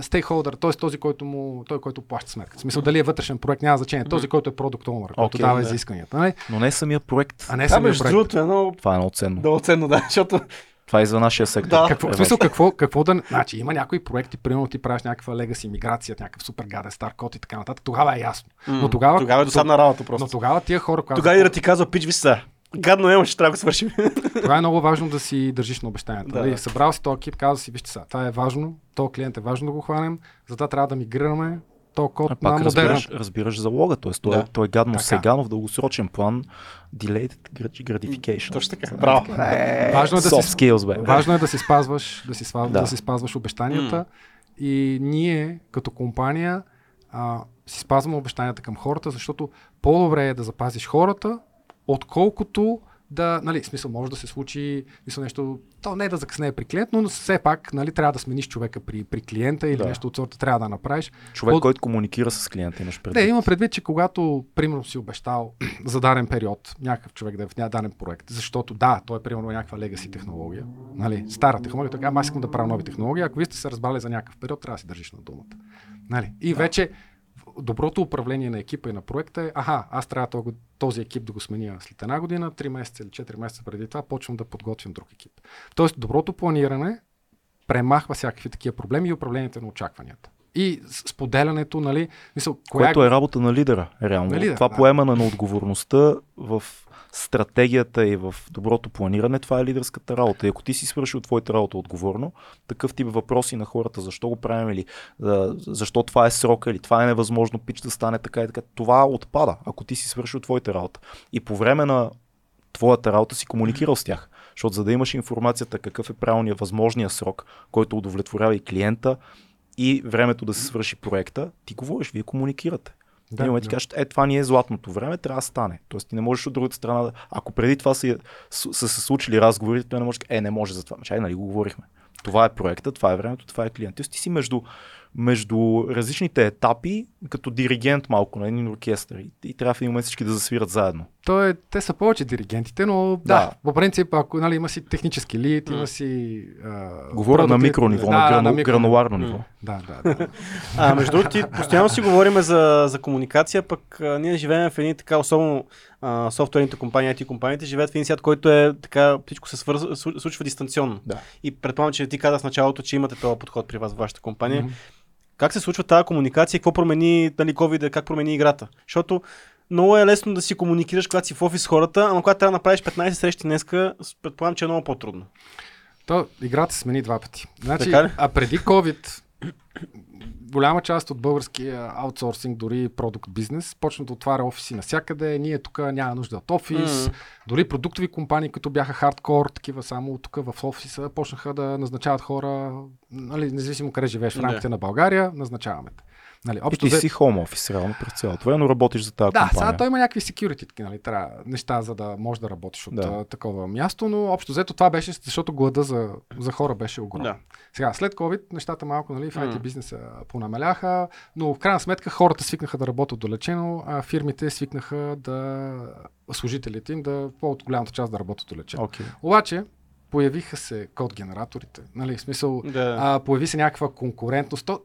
стейкхолдър, т.е. този, който му, той, който плаща сметка. В смисъл, дали е вътрешен проект, няма значение. Този, който е продукт owner, който Окей, дава да. изискванията. Нали? Но не самия проект. А не Това, самия между проект. другото, е много, Това е много ценно. много ценно, да, защото Това е и за нашия сектор. Да. Какво, в смисъл, какво, какво да... Значи, има някои проекти, примерно ти правиш някаква легаси миграция, някакъв супер гаден стар код и така нататък. Тогава е ясно. Но тогава, тогава е досадна работа просто. но тогава тия хора, когато... Тогава Ира ти казва, пич, ви са. Гадно е, ще трябва да свършим. Това е много важно да си държиш на обещанията. Да. Да. Нали? Събрал си този екип, каза си, вижте сега, това е важно, то клиент е важно да го хванем, затова трябва да мигрираме то код А на пак модерна. разбираш, разбираш залога, т.е. той, Да. е, той е гадно Така. сега, но в дългосрочен план delayed grati- gratification. Точно така. Браво. Важно е да Soft си, skills, бе. важно е да си спазваш, да си, спазваш, Да. да. си спазваш обещанията и ние като компания а, си спазваме обещанията към хората, защото по-добре е да запазиш хората, отколкото да, нали, смисъл може да се случи, мисъл нещо, то не е да закъснее при клиент, но все пак, нали, трябва да смениш човека при, при клиента или Да. нещо от сорта трябва да направиш. Човек, От- който комуникира с клиента, имаш предвид. Не, има предвид, че когато, примерно, си обещал за даден период някакъв човек да е в даден проект, защото да, той е примерно някаква legacy технология, нали, стара технология, така, аз искам да правя нови технологии, ако вие сте се разбрали за някакъв период, трябва да си държиш на думата. Нали? И да. вече доброто управление на екипа и на проекта е, аха, аз трябва този, този екип да го сменя след една година, 3 месеца или 4 месеца преди това, почвам да подготвям друг екип. Тоест, доброто планиране премахва всякакви такива проблеми и управлението на очакванията. И споделянето, нали, мисъл, коя Което е работа на лидера, реално. На лидера, това да. поемане на отговорността в стратегията и в доброто планиране, това е лидерската работа. И ако ти си свършил твоята работа отговорно, такъв тип въпроси на хората, защо го правим или защо това е срока или това е невъзможно пич да стане така и така, това отпада, ако ти си свършил твоята работа. И по време на твоята работа си комуникирал с тях. Защото за да имаш информацията какъв е правилният възможния срок, който удовлетворява и клиента и времето да се свърши проекта, ти говориш, вие комуникирате. Да, и ти кажеш, е, това ни е златното време, трябва да стане. Тоест ти не можеш от другата страна да... Ако преди това са, се случили разговорите, той не може да е, не може за това. Чай, нали го говорихме. Това е проекта, това е времето, това е клиент. Тоест ти си между, между различните етапи, като диригент малко на един оркестър. И, и трябва в един момент всички да засвират заедно. То е, те са повече диригентите, но да, Да. по принцип, ако нали, има си технически лид, има си... А, Говоря на продукт лид. микро ниво, да, на, грану, микро- грануларно ниво. Да, да, да. А, между другото, ти постоянно си говорим за, за комуникация, пък а, ние живеем в едни така, особено а, софтуерните компании, IT компаниите, живеят в един свят, който е така, всичко се свързва, слу- случва дистанционно. Да. И предполагам, че ти каза в началото, че имате този подход при вас в вашата компания. Мгм. Как се случва тази комуникация и какво промени нали, COVID, как промени играта? Защото много е лесно да си комуникираш, когато си в офис с хората, ама когато трябва да направиш 15 срещи днеска, предполагам, че е много по-трудно. То, играта се смени два пъти. Значи, а преди COVID, голяма част от българския аутсорсинг, дори продукт бизнес, почна да отваря офиси навсякъде. Ние тук няма нужда от офис. М. Дори продуктови компании, които бяха хардкор, такива само тук в офиса, почнаха да назначават хора, нали, независимо къде живееш в рамките на България, назначаваме те. Нали, И общо ти взе- си home office, реално през цялото време, но работиш за тази да, компания. сега той има някакви security нали, трябва, неща, за да можеш да работиш от Да. да. такова място, но общо взето това беше, защото глада за, за хора беше огромен. Да. Сега, след COVID, нещата малко нали, в IT бизнеса понамаляха, но в крайна сметка хората свикнаха да работят долечено, а фирмите свикнаха да служителите им да по голямата част да работят долечено. Okay. Обаче, появиха се код генераторите. Нали, в смисъл, Да. а, появи се някаква конкурентност. То,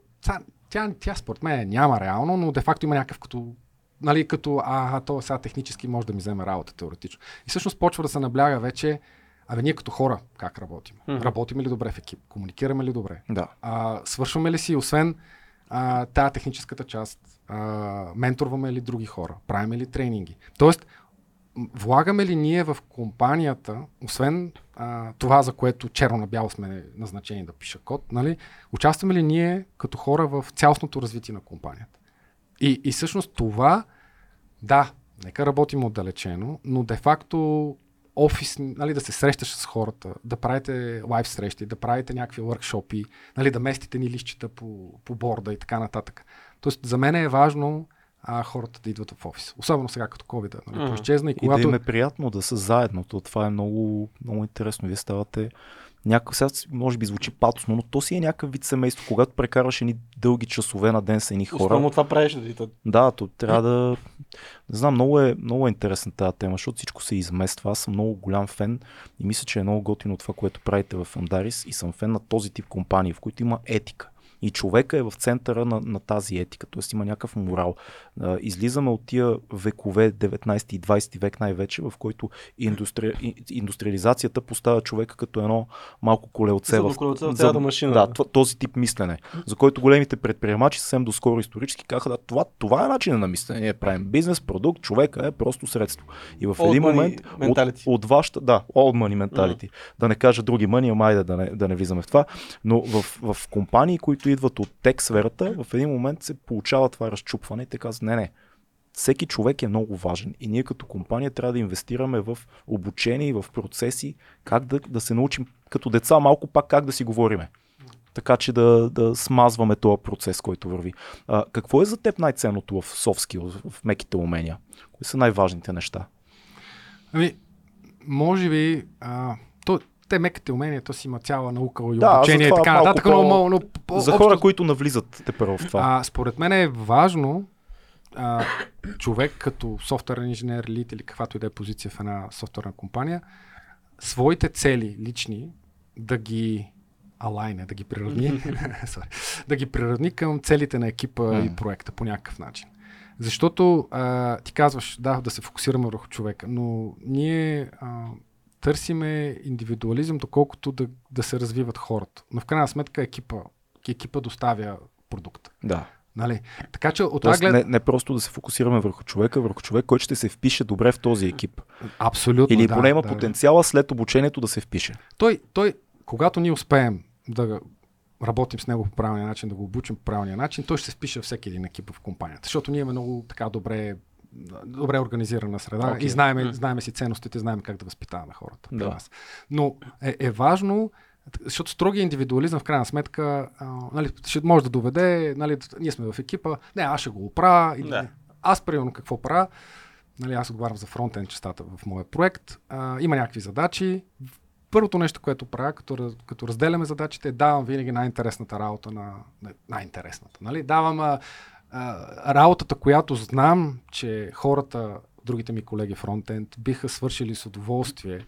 тя, тя според мен няма реално, но де факто има някакъв като нали, като, а, то сега технически може да ми вземе работа, теоретично. И всъщност почва да се набляга вече, абе ние като хора как работим? Мгм. Работим ли добре в екип? Комуникираме ли добре? Да. А, свършваме ли си, освен а, тая техническата част, а, менторваме ли други хора? Правиме ли тренинги? Тоест, влагаме ли ние в компанията, освен а, това, за което черно на бяло сме назначени да пиша код, нали, участваме ли ние като хора в цялостното развитие на компанията? И, и всъщност това, да, нека работим отдалечено, но де-факто офис, нали, да се срещаш с хората, да правите лайв срещи, да правите някакви въркшопи, нали, да местите ни лищчета по, по борда и така нататък. Тоест, за мен е важно а, хората да идват в офис. Особено сега като COVID нали, mm. изчезна и когато... И да им е приятно да са заедно. То, това е много, много интересно. Вие ставате някакъв, сега може би звучи патосно, но то си е някакъв вид семейство. Когато прекараш едни дълги часове на ден с едни хора. Основно това правиш. Нали? Да, то трябва да... Не знам, много е, много е интересна тази тема, защото всичко се измества. Аз съм много голям фен и мисля, че е много готино това, което правите в Андарис и съм фен на този тип компании, в които има етика. И човека е в центъра на, на тази етика, т.е. има някакъв морал. Излизаме от тия векове, 19 и 20 век най-вече, в който индустри... индустриализацията поставя човека като едно малко колелце. В... колелце машина. Да, този тип мислене, за който големите предприемачи съвсем доскоро исторически казаха, да, това, това е начинът на мислене. Ние правим бизнес, продукт, човека е просто средство. И в един момент от, от вашата, да, old money mentality, mm. да не кажа други мъни, ама да не, да не влизаме в това, но в, в компании, които идват от тек сферата, в един момент се получава това разчупване и те казват, не, не, всеки човек е много важен и ние като компания трябва да инвестираме в обучение и в процеси, как да, да се научим като деца малко пак как да си говориме. Така че да, да смазваме този процес, който върви. А, какво е за теб най-ценното в софски, в меките умения? Кои са най-важните неща? Ами, може би, а, те меките умения, то си има цяла наука и да, обучение и така нататък. Но, но, но, но, за хора, общо... които навлизат те първо в това. А, според мен е важно а, човек като софтуерен инженер, лид или каквато и да е позиция в една софтуерна компания, своите цели лични да ги алайне, да ги приравни, да ги приравни към целите на екипа mm. и проекта по някакъв начин. Защото а, ти казваш, да, да се фокусираме върху човека, но ние а, търсиме индивидуализъм, доколкото да, да се развиват хората. Но в крайна сметка екипа, екипа доставя продукт. Да. Нали? Така че от Тоест, глед... не, не просто да се фокусираме върху човека, върху човек, който ще се впише добре в този екип. Абсолютно. Или да, поне има да, потенциала след обучението да се впише. Той, той, когато ние успеем да работим с него по правилния начин, да го обучим по правилния начин, той ще се впише всеки един екип в компанията. Защото ние имаме много така добре добре организирана среда okay. и знаем, mm. знаем си ценностите, знаем как да възпитаваме хората. Да. Но е, е важно, защото строгия индивидуализъм в крайна сметка а, нали, ще може да доведе, нали, ние сме в екипа, не, аз ще го оправя, или, да. аз примерно какво правя, нали, аз отговарям за фронтен частата в моя проект, а, има някакви задачи, първото нещо, което правя, като, като разделяме задачите, давам винаги най-интересната работа на... Най-интересната, нали? Давам а, а, работата, която знам, че хората, другите ми колеги фронтенд, биха свършили с удоволствие.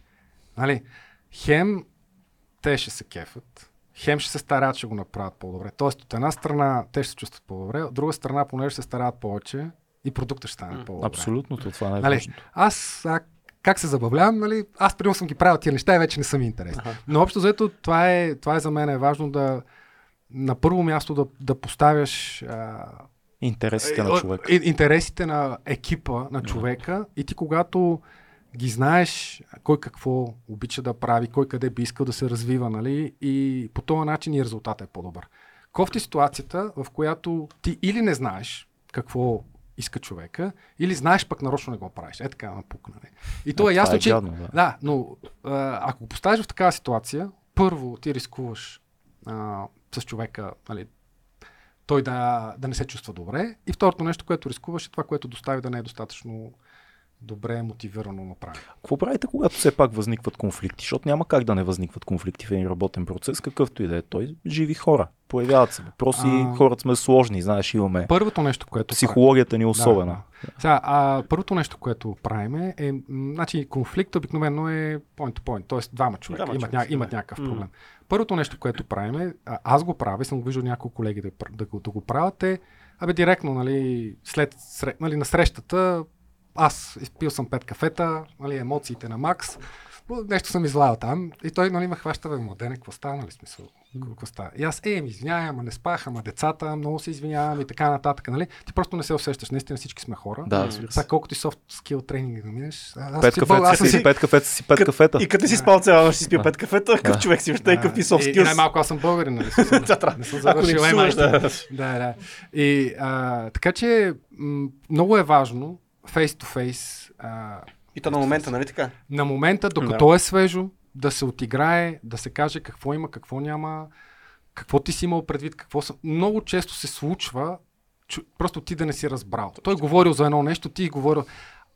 Нали? Хем те ще се кефат, хем ще се стараят, ще го направят по-добре. Тоест, от една страна те ще се чувстват по-добре, от друга страна, понеже се стараят повече, и продуктът ще стане по-добре. Абсолютно, това е най-важното. Нали, аз а, как се забавлявам, нали, аз примерно съм ги правил тия неща и вече не съм интересен. Ага. Но общо заето това е, това е за мен е важно да на първо място да, да поставяш а, Интересите на човека. Интересите на екипа, на човека и ти когато ги знаеш кой какво обича да прави, кой къде би искал да се развива, нали? И по този начин и резултатът е по-добър. Кофти ситуацията, в която ти или не знаеш какво иска човека, или знаеш пък нарочно не го правиш. Е така напукна. Нали? И то е, е ясно, е че... Гадно, да. да, но ако го поставиш в такава ситуация, първо ти рискуваш а, с човека, нали, той да, да не се чувства добре. И второто нещо, което рискуваш е това, което достави да не е достатъчно добре мотивирано направено. Какво правите, когато все пак възникват конфликти? Защото няма как да не възникват конфликти в един работен процес, какъвто и да е той. Живи хора. Появяват се въпроси, а... хората сме сложни, знаеш, имаме. Първото нещо, което. Психологията ни е особена. Да, да. Сега, а, първото нещо, което правим е, значи, конфликт обикновено е point to point, т.е. двама човека имат, ня, имат някакъв проблем. Mm. Първото нещо, което правим е, аз го правя, съм го виждал няколко колеги да, да, да, да го правят е, абе директно, нали, след, нали, на срещата, аз изпил съм пет кафета, нали, емоциите на Макс, нещо съм излаял там. И той нали, ме хваща, бе, младене, какво става, нали, смисъл? Какво става? И аз, е, ми извинявай, ама не спах, ама децата, много се извинявам и така нататък, нали? Ти просто не се усещаш, наистина всички сме хора. Да, разбира се. Сега колкото и soft skill тренинг да минеш. Пет си- кафета съм си, пет кафета си, пет кафета. И като си спал цяла нощ, си спил пет кафета, какъв Да. човек си въобще, какъв и soft и, и skills. най-малко аз съм българин, нали? не съм Ако не завършил MIT. да. Да. И, така че много е важно face to face И то на момента, нали така? на момента, докато е свежо, да се отиграе, да се каже какво има, какво няма, какво ти си имал предвид, какво съм. Много често се случва, чу, просто ти да не си разбрал. Той говорил за едно нещо, ти говорил.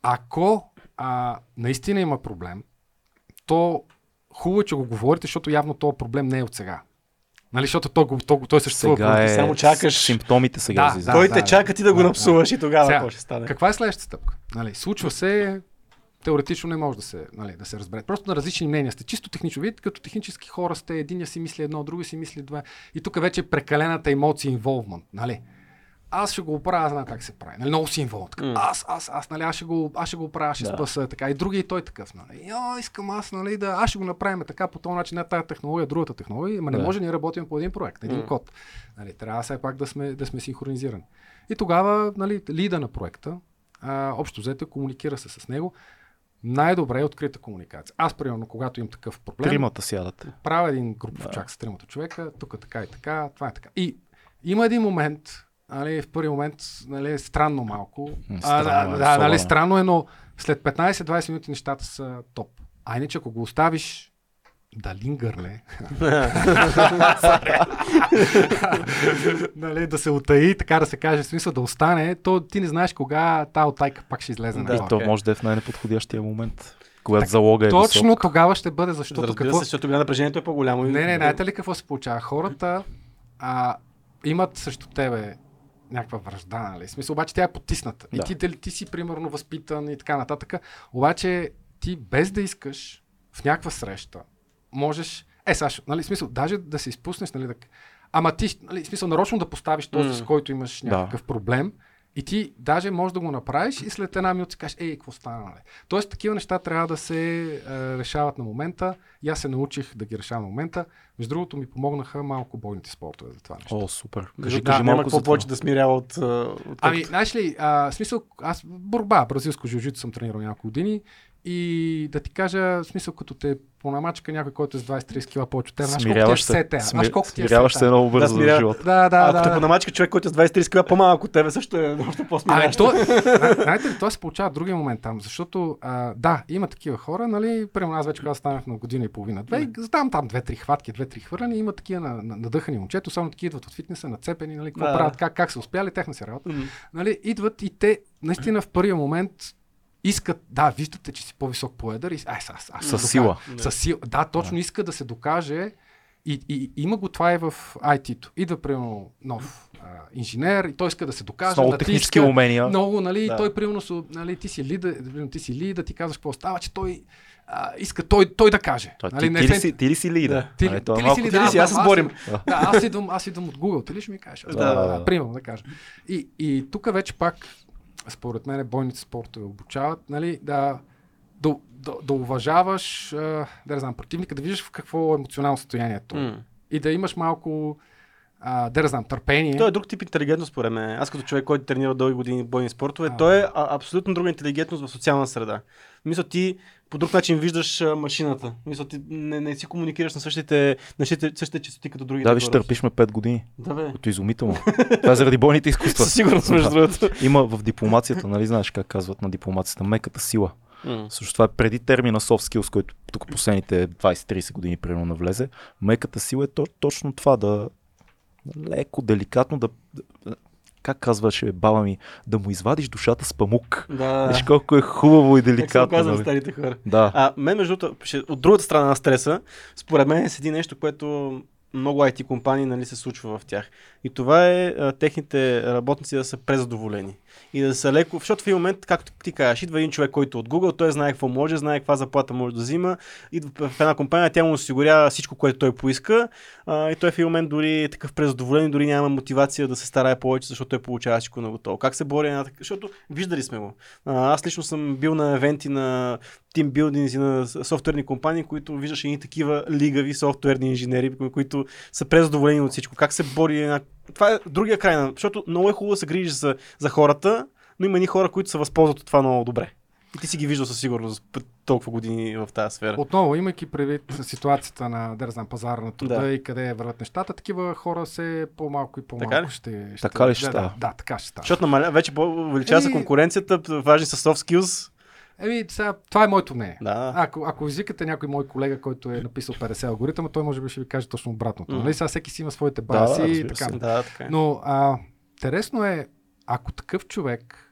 Ако а, наистина има проблем, то хубаво е, че го говорите, защото явно този проблем не е от сега. Нали, защото той, го- той, той съществува. Сега е, само чакаш. симптомите сега Да, излизат. да. Той те чака ти да го да, напсуваш и тогава какво ще стане. Каква е следващата стъпка? Нали, случва се, теоретично не може да се, нали, да се разбере. Просто на различни мнения сте. Чисто технично. Вие като технически хора сте, един си мисли едно, други си мисли два. И тук вече е прекалената емоция, involvement. Нали? Аз ще го оправя, аз знам как се прави. Нали? Много си. Така, М. Аз, аз, аз, нали, аз ще го, аз ще го оправя, ще Да. спаса така. И други и той такъв. Нали? Йо, искам аз, нали, да, аз ще го направим така по този начин, не тази технология, другата технология. Ама не Да. може, ние работим по един проект, един М. код. Нали, трябва все пак да сме, да сме синхронизирани. И тогава, нали, лида на проекта, а, общо взето комуникира се с него. Най-добре е открита комуникация. Аз, примерно, когато имам такъв проблем, Тримата сядате. правя един групов Да. чак с тримата човека, тук така и така, това е така. И има един момент, нали, в първи момент, нали, е странно малко. А, странно да, е, да, нали, странно е, но след 15-20 минути нещата са топ. А иначе, ако го оставиш да лингърне, нали, да се утаи, така да се каже, в смисъл да остане, то ти не знаеш кога тази отайка пак ще излезе. Да, нагоре. И то може да е в най-неподходящия момент, когато залога е Точно висок. тогава ще бъде, защото Разбира какво... се, защото тогава напрежението е по-голямо. и- Не, не, знаете ли какво се получава? Хората а, имат срещу тебе някаква връжда, нали? Смисъл, обаче тя е потисната. И Да. ти, дали, ти си примерно възпитан и така нататък. Обаче ти без да искаш в някаква среща, можеш... Е, Сашо, нали, смисъл, даже да се изпуснеш, нали, да... Ама ти, нали, смисъл, нарочно да поставиш този, М. с който имаш Да. някакъв проблем, и ти даже можеш да го направиш и след една минута си кажеш, ей, какво стана? Нали? Тоест, такива неща трябва да се е, решават на момента. И аз се научих да ги решавам на момента. Между другото ми помогнаха малко бойните спортове за това нещо. О, супер. Кажи, Кажи, кажи няма малко какво повече да смирява от... а, от Ами, знаеш ли, а, смисъл, аз борба, бразилско жужито съм тренирал няколко години и да ти кажа, в смисъл, като те понамачка някой, който е с 20-30 кила повече от теб, знаеш колко ти е сете, знаеш Смир- колко ти е Смиряваш се много бързо Да, за смиря- живота. Да, да, а, да. ако те да. понамачка човек, който е с 20-30 кг по-малко от тебе, също е още Ами, зна- знаете ли, това се получава в другия момент там, защото а, да, има такива хора, нали, примерно аз вече когато станах на година и половина, две, знам там две-три хватки, две-три хвърляния, има такива на, на, надъхани момчета, особено такива идват от фитнеса, нацепени, нали, какво Да. правят, как, как са успяли, техна си работа. Нали, идват и те наистина в първия момент искат, да, виждате, че си по-висок поедър и аз, аз, аз Със сила. Със сила. Да, точно иска да се докаже и, и, има го това и в IT-то. Идва, примерно, нов а, инженер и той иска да се докаже. С много да технически тиска, умения. Много, нали, Да. той примерно, нали, ти си лида, ти си лида, ти казваш какво става, че той а, иска той, той да каже. Той, нали, ти, не ти, ли си, ти ли си лида? Да. ти, Нали, ти, е ли малко- си ли? ти ли Да, си? Аз се знам, сборим. Да, аз идвам, аз идвам от Google. Ти ли ще ми кажеш? Аз, Да, да, да, да. Примерно да кажа. И, и тук вече пак, според мен, бойните спортове обучават, нали, да, да, да, да уважаваш, да не знам, противника, да виждаш в какво емоционално състояние е той. М. И да имаш малко, а, да не знам, търпение. Той е друг тип интелигентност, според мен. Аз като човек, който тренира дълги години бойни спортове, А. той е а, абсолютно друга интелигентност в социална среда. Мисля, ти по друг начин виждаш а, машината. Мисля, ти не, не си комуникираш на същите, на същите, същите чистоти като другите. Да, виж, търпиш ме 5 години. Да, бе. Като изумително. Това е заради бойните изкуства. Със сигурност, между другото. Има в дипломацията, нали знаеш как казват на дипломацията, меката сила. М. Също това е преди термина soft skills, който тук последните 20-30 години примерно навлезе. Меката сила е то, точно това да леко, деликатно да как казваше баба ми, да му извадиш душата с памук. Да. Виж колко е хубаво и Как се деликатно. оказва нали? старите хора. Да. А, мен, между другото, от другата страна на стреса, според мен седи нещо, което много IT компании нали, се случва в тях. И това е а, техните работници да са презадоволени. И да са леко, защото в един момент, както ти кажеш, идва един човек, който е от Google, той знае какво може, знае каква заплата може да взима, идва в една компания, тя му осигурява всичко, което той поиска а, и той в един момент дори е такъв презадоволен, дори няма мотивация да се старае повече, защото той получава всичко на готово. Как се бори една така? Защото виждали сме го. А, аз лично съм бил на евенти на тимбилдинзи на софтуерни компании, които виждаш едни такива лигави софтуерни инженери, които са презадоволени от всичко. Как се бори една... Това е другия край на... Защото много е хубаво да се грижиш за, за хората, но има и хора, които се възползват от това много добре. И ти си ги виждал със сигурност толкова години в тази сфера. Отново, имайки предвид ситуацията на, да знам, пазара на труда да. и къде върват нещата, такива хора се по-малко и по-малко така ще, ще... Така ли ще да, става? Да, да, така ще става. Защото намаля, вече увеличава се конкуренцията, важни са soft skills. Еми, сега, това е моето мнение. Да. Ако, ако извикате някой мой колега, който е написал 50 алгоритъма, той може би ще ви каже точно обратното. Mm. Нали? Сега всеки си има своите бази да, и така. Да, така е. Но а, интересно е, ако такъв човек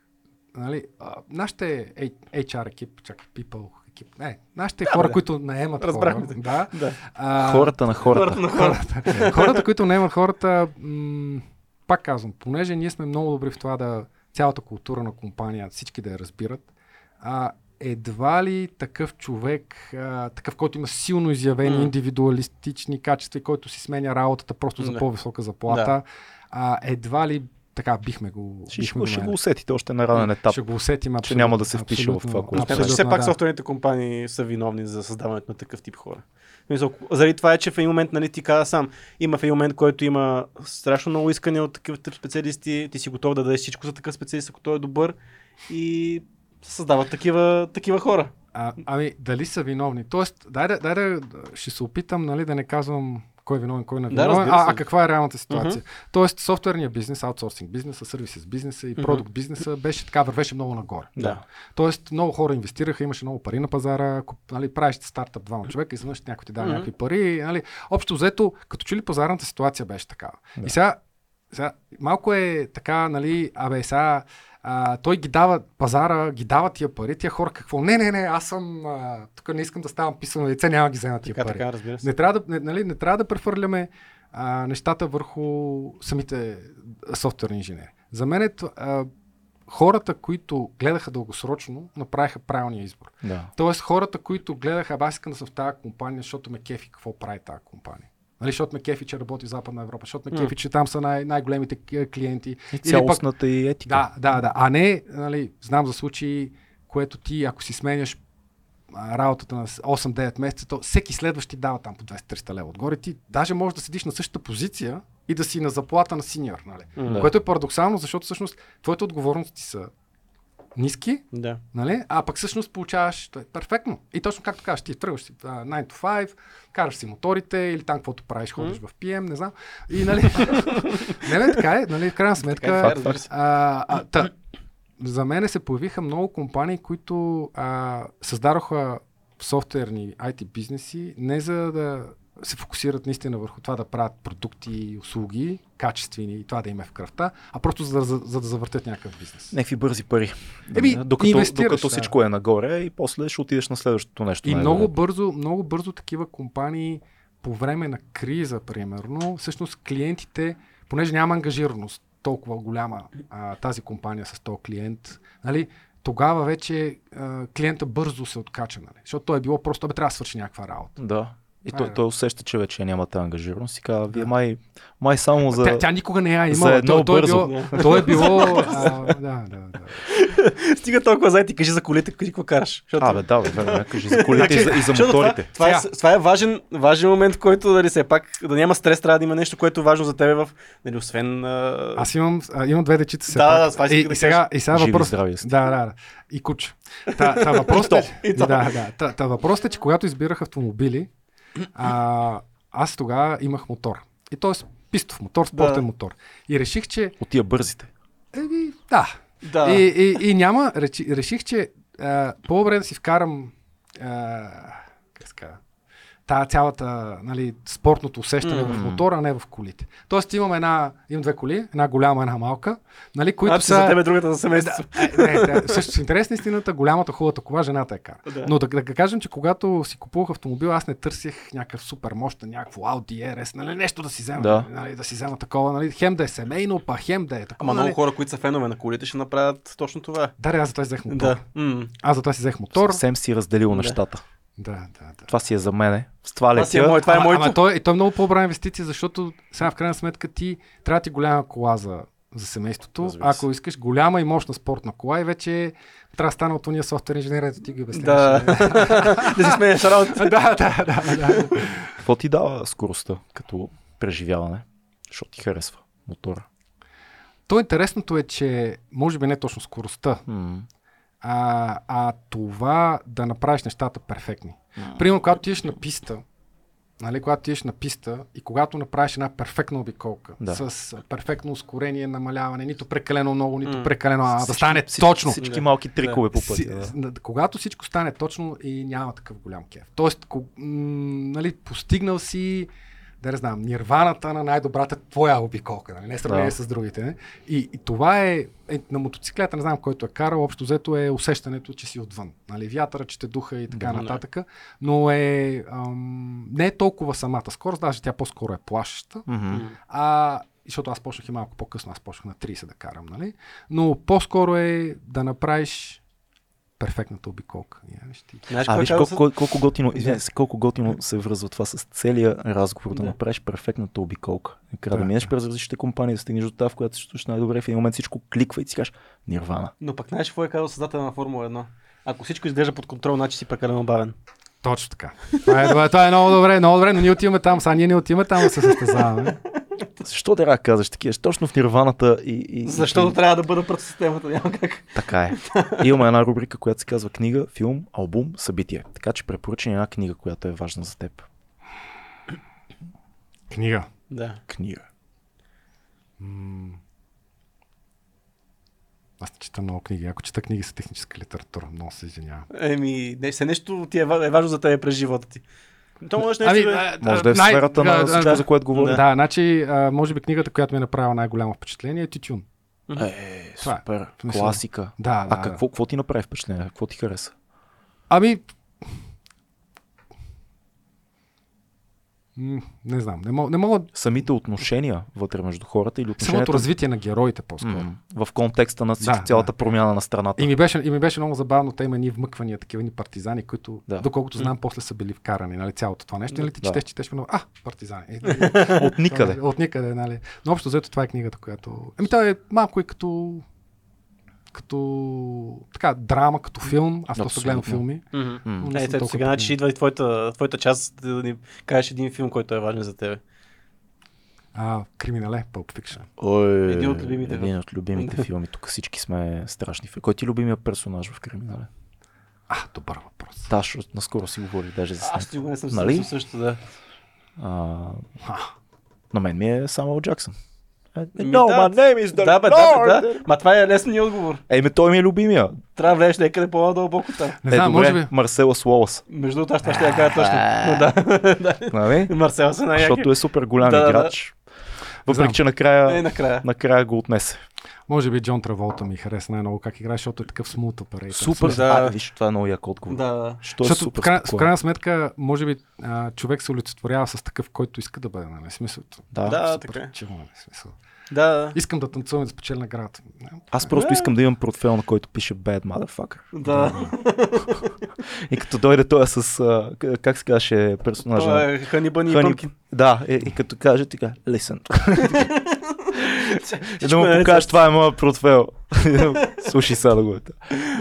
нали, а, нашите HR екип, чакай, people екип, не, нашите да, хора, да. които наемат Разбрахме хора. Да, да. А, хората на хората. Хората, на хората. хората които наемат хората, м- пак казвам, понеже ние сме много добри в това да цялата култура на компания, всички да я разбират, а, едва ли такъв човек, а, такъв, който има силно изявени mm. индивидуалистични качества и който си сменя работата просто за по-висока заплата, да. а, едва ли така бихме го. Ще, бихме го, ще го усетите още на ранен етап. Ще го усетим, че няма да се впише в това, което. Абсолютно, все пак да. софтуерните компании са виновни за създаването на такъв тип хора. заради това е, че в един момент, нали, ти каза сам, има в един момент, който има страшно много искане от такива тип специалисти, ти си готов да дадеш всичко за такъв специалист, ако той е добър и създават такива, такива хора. А, ами, дали са виновни? Тоест, дай да, дай да, ще се опитам нали, да не казвам кой е виновен, кой не е виновен, да, а, а каква е реалната ситуация. Uh-huh. Тоест, софтуерният бизнес, аутсорсинг бизнеса, сервисис бизнеса и uh-huh. продукт бизнеса беше така, вървеше много нагоре. Да. Тоест, много хора инвестираха, имаше много пари на пазара, нали, правиш стартъп двама човека, изведнъж някой ти дава uh-huh. някакви пари. Нали. Общо взето, като че ли пазарната ситуация беше такава. Да. И сега, сега, малко е така, нали, абе, сега а, той ги дава, пазара ги дава тия пари, тия хора какво? Не, не, не, аз съм, а, тук не искам да ставам писано лице, няма ги взема тия така, пари. Така, разбира се. Не трябва да, не, нали, не трябва да прехвърляме а, нещата върху самите софтуерни инженери. За мен е, а, хората, които гледаха дългосрочно, направиха правилния избор. Да. Тоест хората, които гледаха, аз искам да съм в тази компания, защото ме кефи какво прави тази компания. Нали, защото ме кефи, че работи в Западна Европа, защото ме кефи, че там са най- най-големите клиенти. И цялостната и етика. Да, да, да. А не, нали, знам за случаи, което ти, ако си сменяш работата на 8-9 месеца, то всеки следващи дава там по 200-300 лева отгоре. Ти даже можеш да седиш на същата позиция и да си на заплата на синьор. Нали? Да. Което е парадоксално, защото всъщност твоите отговорности са ниски, да. нали? а пък всъщност получаваш е перфектно. И точно както кажеш, ти тръгваш си 9 to 5, караш си моторите или там каквото правиш, ходиш mm-hmm. в PM, не знам. И нали, не, не, така е, нали, в крайна сметка. Е, а, а, та, за мен се появиха много компании, които а, създадоха софтуерни IT бизнеси, не за да се фокусират наистина върху това да правят продукти услуги, качествени и това да има е в кръвта, а просто за, за, за да завъртят някакъв бизнес. Някакви бързи пари. Еми, докато, докато всичко е нагоре и после ще отидеш на следващото нещо. И много бързо, много бързо такива компании по време на криза, примерно, всъщност клиентите, понеже няма ангажираност толкова голяма а, тази компания с този клиент, нали, тогава вече а, клиента бързо се откача, нали? защото той е било просто, бе, трябва да свърши някаква работа. Да. И той, той усеща, че вече нямате ангажираност и казва, вие май, май само за... Тя, тя никога не я е имала. едно то, бързо. Е било, то е било... а, да, да, да. Стига толкова заети, кажи за колите, кажи какво караш. Защото... Абе, да, бе, кажи за колите и за, и за моторите. Това, това, е, това е важен, важен момент, в който дали се пак да няма стрес, трябва да има нещо, което е важно за тебе в, нали, освен... А... Аз имам, а, имам две дечица. Да, да, това и, и, сега, и сега въпрос... Да, да, да. И куча. Та, та въпросът е, да, да, та, та въпросът е, че когато избирах автомобили, а, аз тогава имах мотор. И т.е. пистов мотор, спортен да. мотор. И реших, че... От тия бързите. Еми, да. да. И, и, и няма, реших, че а, по-добре да си вкарам а, как тая цялата нали, спортното усещане Мгм. в мотора, а не в колите. Тоест имам една, имам две коли, една голяма, една малка, нали, които А, са... за тебе другата за семейство. Е, не, не, също с интерес на истината, голямата хубавата кола, жената е кара. Да. Но да, да, кажем, че когато си купувах автомобил, аз не търсих някакъв супер мощен, някакво Audi RS, нали, нещо да си взема, Да. нали, да си взема такова, нали, хем да е семейно, па хем да е такова. Ама нали. много хора, които са фенове на колите, ще направят точно това. Да, да, аз затова си взех мотор. Да. Аз затова си взех мотор. Съвсем си разделил Да. нещата. Да, да, да. Това си е за мене. С това Това си е летя. мой, това е моето. ама той, и той е много по-добра инвестиция, защото сега в крайна сметка ти трябва ти голяма кола за, за семейството. Се. Ако искаш голяма и мощна спортна кола и вече трябва да стане от уния софтуер инженер, ето ти ги обясняваш. Да. да си сменяш работа. да, да, да, да. Какво ти дава скоростта като преживяване? Защото ти харесва мотора. То интересното е, че може би не точно скоростта, М. а, а това да направиш нещата перфектни. Примерно, когато ти еш на писта, нали, когато ти еш на писта и когато направиш една перфектна обиколка Да. с перфектно ускорение, намаляване, нито прекалено много, нито М. прекалено, а да стане всички- точно. Всички Да. малки трикове по Си, пътя. Да. когато всичко стане точно и няма такъв голям кеф. Тоест, ко, м, нали, постигнал си, да не знам, нирваната на най-добрата твоя обиколка, нали? не сравнение Да. с другите. Не? И, и това е, е, на мотоциклета, не знам който е карал, общо взето е усещането, че си отвън. Нали? Вятъра, че те духа и така Да. нататък. Но е, ам, не е толкова самата скорост, даже тя по-скоро е плашеща. Мгм. А, защото аз почнах и малко по-късно, аз почнах на 30 да карам, нали? Но по-скоро е да направиш перфектната обиколка. Нали, Знаеш А виж казва колко, колко, колко готино, извиняй се, колко готино се връзва това с целия разговор, да, Да. направиш перфектната обиколка. Накрая да, Да, минеш да. през различните компании, да стигнеш до тази, в която се чувстваш най-добре, в един момент всичко кликва и ти си кажеш Нирвана. Но пък знаеш какво е казал създател на Формула 1? Ако всичко изглежда под контрол, значи си прекалено бавен. Точно така. Това е, това е, това е много добре, много добре, но ние отиваме там. Сега ние не отиваме там да се състезаваме. Защо трябва да казваш такива? Точно в Нирваната и... и Защото и, трябва да бъда пред системата, няма как. Така е. Имаме една рубрика, която се казва книга, филм, албум, събитие. Така че препоръчай една книга, която е важна за теб. Книга. Да. Книга. М. Аз не чета много книги. Ако чета книги с техническа литература, много се извинявам. Еми, не, се нещо ти е, е важно за теб през живота ти. То може Ами, да... Може да е в най- сферата на всичко, да. за което говорим. Да, значи, а, може би книгата, която ми е направила най-голямо впечатление е Тютюн. Е, Това е. супер. В смисъл- Класика. Да, да. А какво, какво ти направи впечатление? Какво ти хареса? Ами. Не знам, не мога, не мога Самите отношения вътре между хората или отношението самото развитие на героите по-скоро. М, в контекста на Да, цялата да. промяна на страната. И ми, беше, и ми беше много забавно, те има ни вмъквания, такива ни партизани, които, Да. доколкото знам, после са били вкарани, нали, цялото това нещо. Нали, ти Да. четеш, четеш, много, а, партизани. Е, От никъде. От никъде, нали. Но общо взето това е книгата, която... Ами тя е малко и като като така, драма, като филм. Аз просто гледам филми. Е, ето толкова сега, значи идва и твоята, твоята част да ни кажеш един филм, който е важен за тебе. А, Криминале, Pulp Fiction. Ой, Един от любимите Един от любимите филми. Тук всички сме страшни. Кой ти е любимия персонаж в Криминале? А, добър въпрос. Да, защото наскоро си говори даже за Аз ти го не съм Нали? нали? също, да. А, А, на мен ми е Самуел Джаксън. Е, Ми, No, да. my name is the Да, бе, да, Lord. бе, да. Ма това е лесният отговор. Еми, той ми е любимия. Трябва да влезеш някъде по-дълбоко там. не е, знам, добре, може би. Марсела Слоус. Между другото, аз това ще я кажа точно. Но да, да. Нали? Марсел се най Защото е супер голям Да, да, играч. Въпреки, знам. че Е, накрая, накрая. накрая го отнесе. Може би Джон Траволта ми хареса най-много как играе, защото е такъв смут оператор. Супер. Да. А, виж, това е много як отговор. Да, да. Що е Защото супер в, край, в крайна сметка, може би а, човек се олицетворява с такъв, който иска да бъде, нали? Смисъл. Да. Да, супер така е. чил, нали? Смисъл. Да, да. Искам да танцувам и да спечеля наградата. Аз просто искам да имам портфел, на който пише Bad Motherfucker. Да. И като дойде той с, как се казваше персонажа? Това е Хани Бъни и Хани- Пъмкин. Да, и, и като каже така, listen. И да му е покажеш, това е моят портфел. Слушай сега да го е.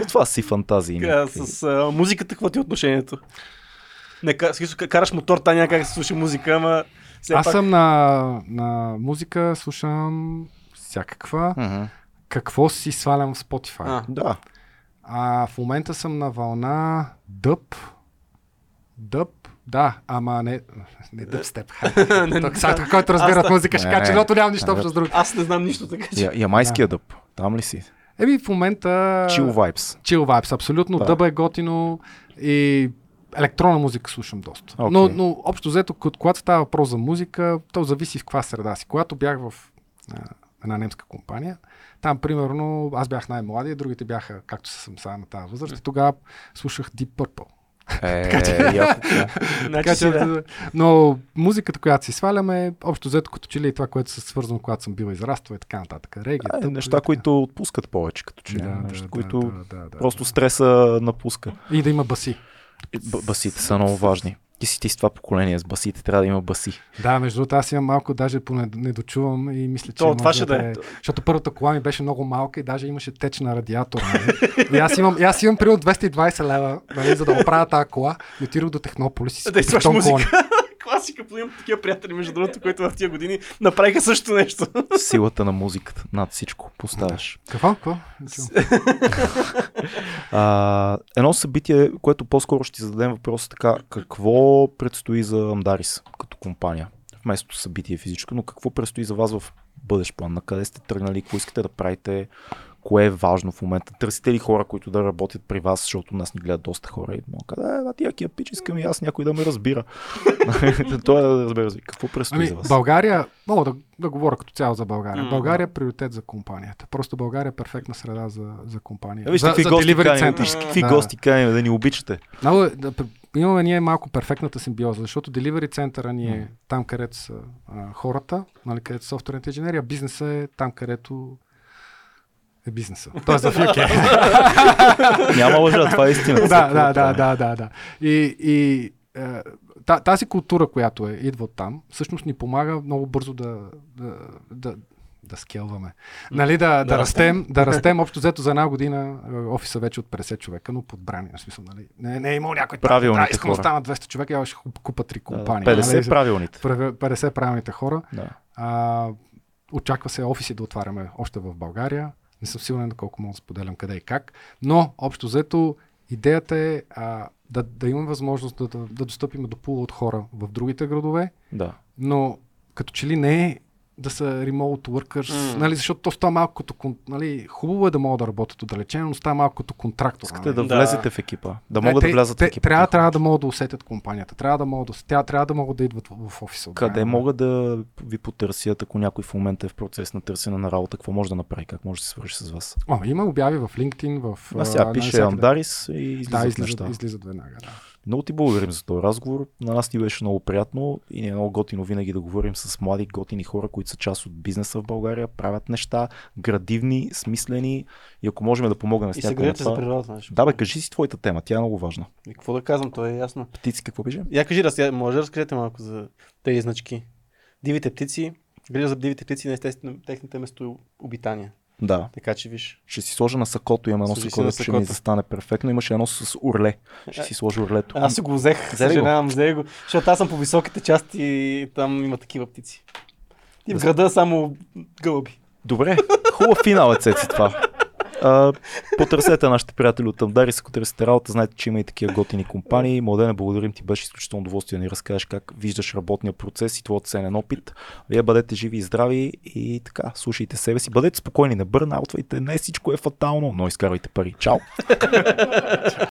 Това си фантазии. С а, музиката, какво ти е отношението? Не, караш мотор, та няма как да се слуша музика, ама все Аз пак... съм на, на музика, слушам всякаква. Мгм. Какво си свалям в Spotify? А, Да. А в момента съм на вълна дъб. Дъб, да, ама не, не дъб степ. Тук сега, който разбира от музика, ще каже, защото нямам нищо общо с друг. аз не знам нищо така, че... Я, ямайския дъб. Там ли си? Еми в момента... Chill vibes. Chill vibes, абсолютно. Да. Дъба е готино и електронна музика слушам доста. Окей. Но, но общо взето, кога- когато става въпрос за музика, то зависи в каква среда си. Когато бях в а, една немска компания, там примерно аз бях най-млади, другите бяха, както съм сега на тази възраст, и тогава слушах Deep Purple. Е, Така, че, но музиката, която си сваляме, общо взето като че ли е това, което се свързвам, когато съм бил израствал и така нататък. Реги, Е, тъпо и неща, които отпускат повече, като че. Да, да, неща, да, които да, да, да, просто да. стреса напуска. И да има баси. Басите са много важни. Ти си ти с това поколение с басите, трябва да има баси. Да, между другото, аз имам малко, даже поне не дочувам и мисля, че. То, това може ще да е. Защото първата кола ми беше много малка и даже имаше теч на радиатор. Нали? И аз имам, и аз имам примерно 220 лева, нали, за да оправя тази кола. И отидох до Технополис и си Да тон музика. Класика, имам такива приятели, между другото, които в тия години направиха също нещо. Силата на музиката над всичко поставяш. Какво? Какво? А, едно събитие, което по-скоро ще ти зададем въпрос е така, какво предстои за Амдарис като компания? Вместо събитие физическо, но какво предстои за вас в бъдещ план? На къде сте тръгнали? Какво искате да правите? Кое е важно в момента? Търсите ли хора, които да работят при вас, защото нас ни гледат доста хора и мога да кажа, е, тия кия пич, искам и аз някой да ме разбира. Той да разбира. Какво предстои Ами, за вас? България, мога да, да говоря като цяло за България. България е приоритет за компанията. Просто България е перфектна среда за, за компания. Е, Вижте за, какви за гости каним, какви Да. гости каним, да ни обичате. Много, е- да, имаме ние малко перфектната симбиоза, защото delivery центъра ни е там, където са а, хората, нали, където са софтуерните инженери, а бизнеса е там, където е бизнеса. Тоест в UK. Няма лъжа, това е истина. да, да, да, да, да, да. И, и е, та- тази култура, която е, идва от там, всъщност ни помага много бързо да, да, да, да скелваме. Нали, да, да, да растем, да растем. Общо взето за една година е, офиса вече от 50 човека, но подбрани. В смисъл, нали, не, не е имал някой Правилните да, искам да станат 200 човека, я ще куп- купа три компании. 50 нали, правилните. 50 правилните хора. Да. А, очаква се офиси да отваряме още в България. Не съм сигурен доколко мога да споделям къде и как. Но, общо взето, идеята е а, да, да имаме възможност да, да, да достъпим до пула от хора в другите градове, да. но като че ли не е да са remote workers, М. нали, защото то става малко като... Нали, хубаво е да могат да работят отдалечено, но става малко като контрактор. Искате нали? да Да. влезете в екипа. Да могат те, да влязат в те, екипа. трябва, трябва да могат да усетят компанията. Трябва да могат да, тя, трябва да могат да идват в, в офиса. Къде отделно. могат да ви потърсят, ако някой в момента е в процес на търсене на работа, какво може да направи, как може да се свърши с вас? О, има обяви в LinkedIn, в... А сега пише. Андарис и излизат Да, излизат, неща. излизат веднага. Да. Много ти благодарим за този разговор. На нас ни беше много приятно и ни е много готино винаги да говорим с млади, готини хора, които са част от бизнеса в България, правят неща, градивни, смислени и ако можем да помогнем с И се грижат за това... природата. знаеш. Да, бе, кажи си твоята тема, тя е много важна. И какво да казвам, то е ясно. Птици, какво пише? Я кажи, разкажи, може да разкажете малко за тези значки. Дивите птици, грижа за дивите птици на естествено техните местообитания. Да. Така че виж. Ще си сложа на сакото, имам едно сако, на дето ще ми застане перфектно. Имаше едно с урле. Ще си сложа урлето. Аз си го взех, съжалявам, взе го, защото аз съм по високите части и там има такива птици. И в Да. града само гълъби. Добре, хубав финал е цеци това. А, потърсете нашите приятели от Амдарис, ако търсите работа, знаете, че има и такива готини компании. Младене, благодарим ти, беше изключително удоволствие да ни разкажеш как виждаш работния процес и твоят ценен опит. Вие бъдете живи и здрави и така, слушайте себе си. Бъдете спокойни, не бърнаутвайте, не всичко е фатално, но изкарвайте пари. Чао!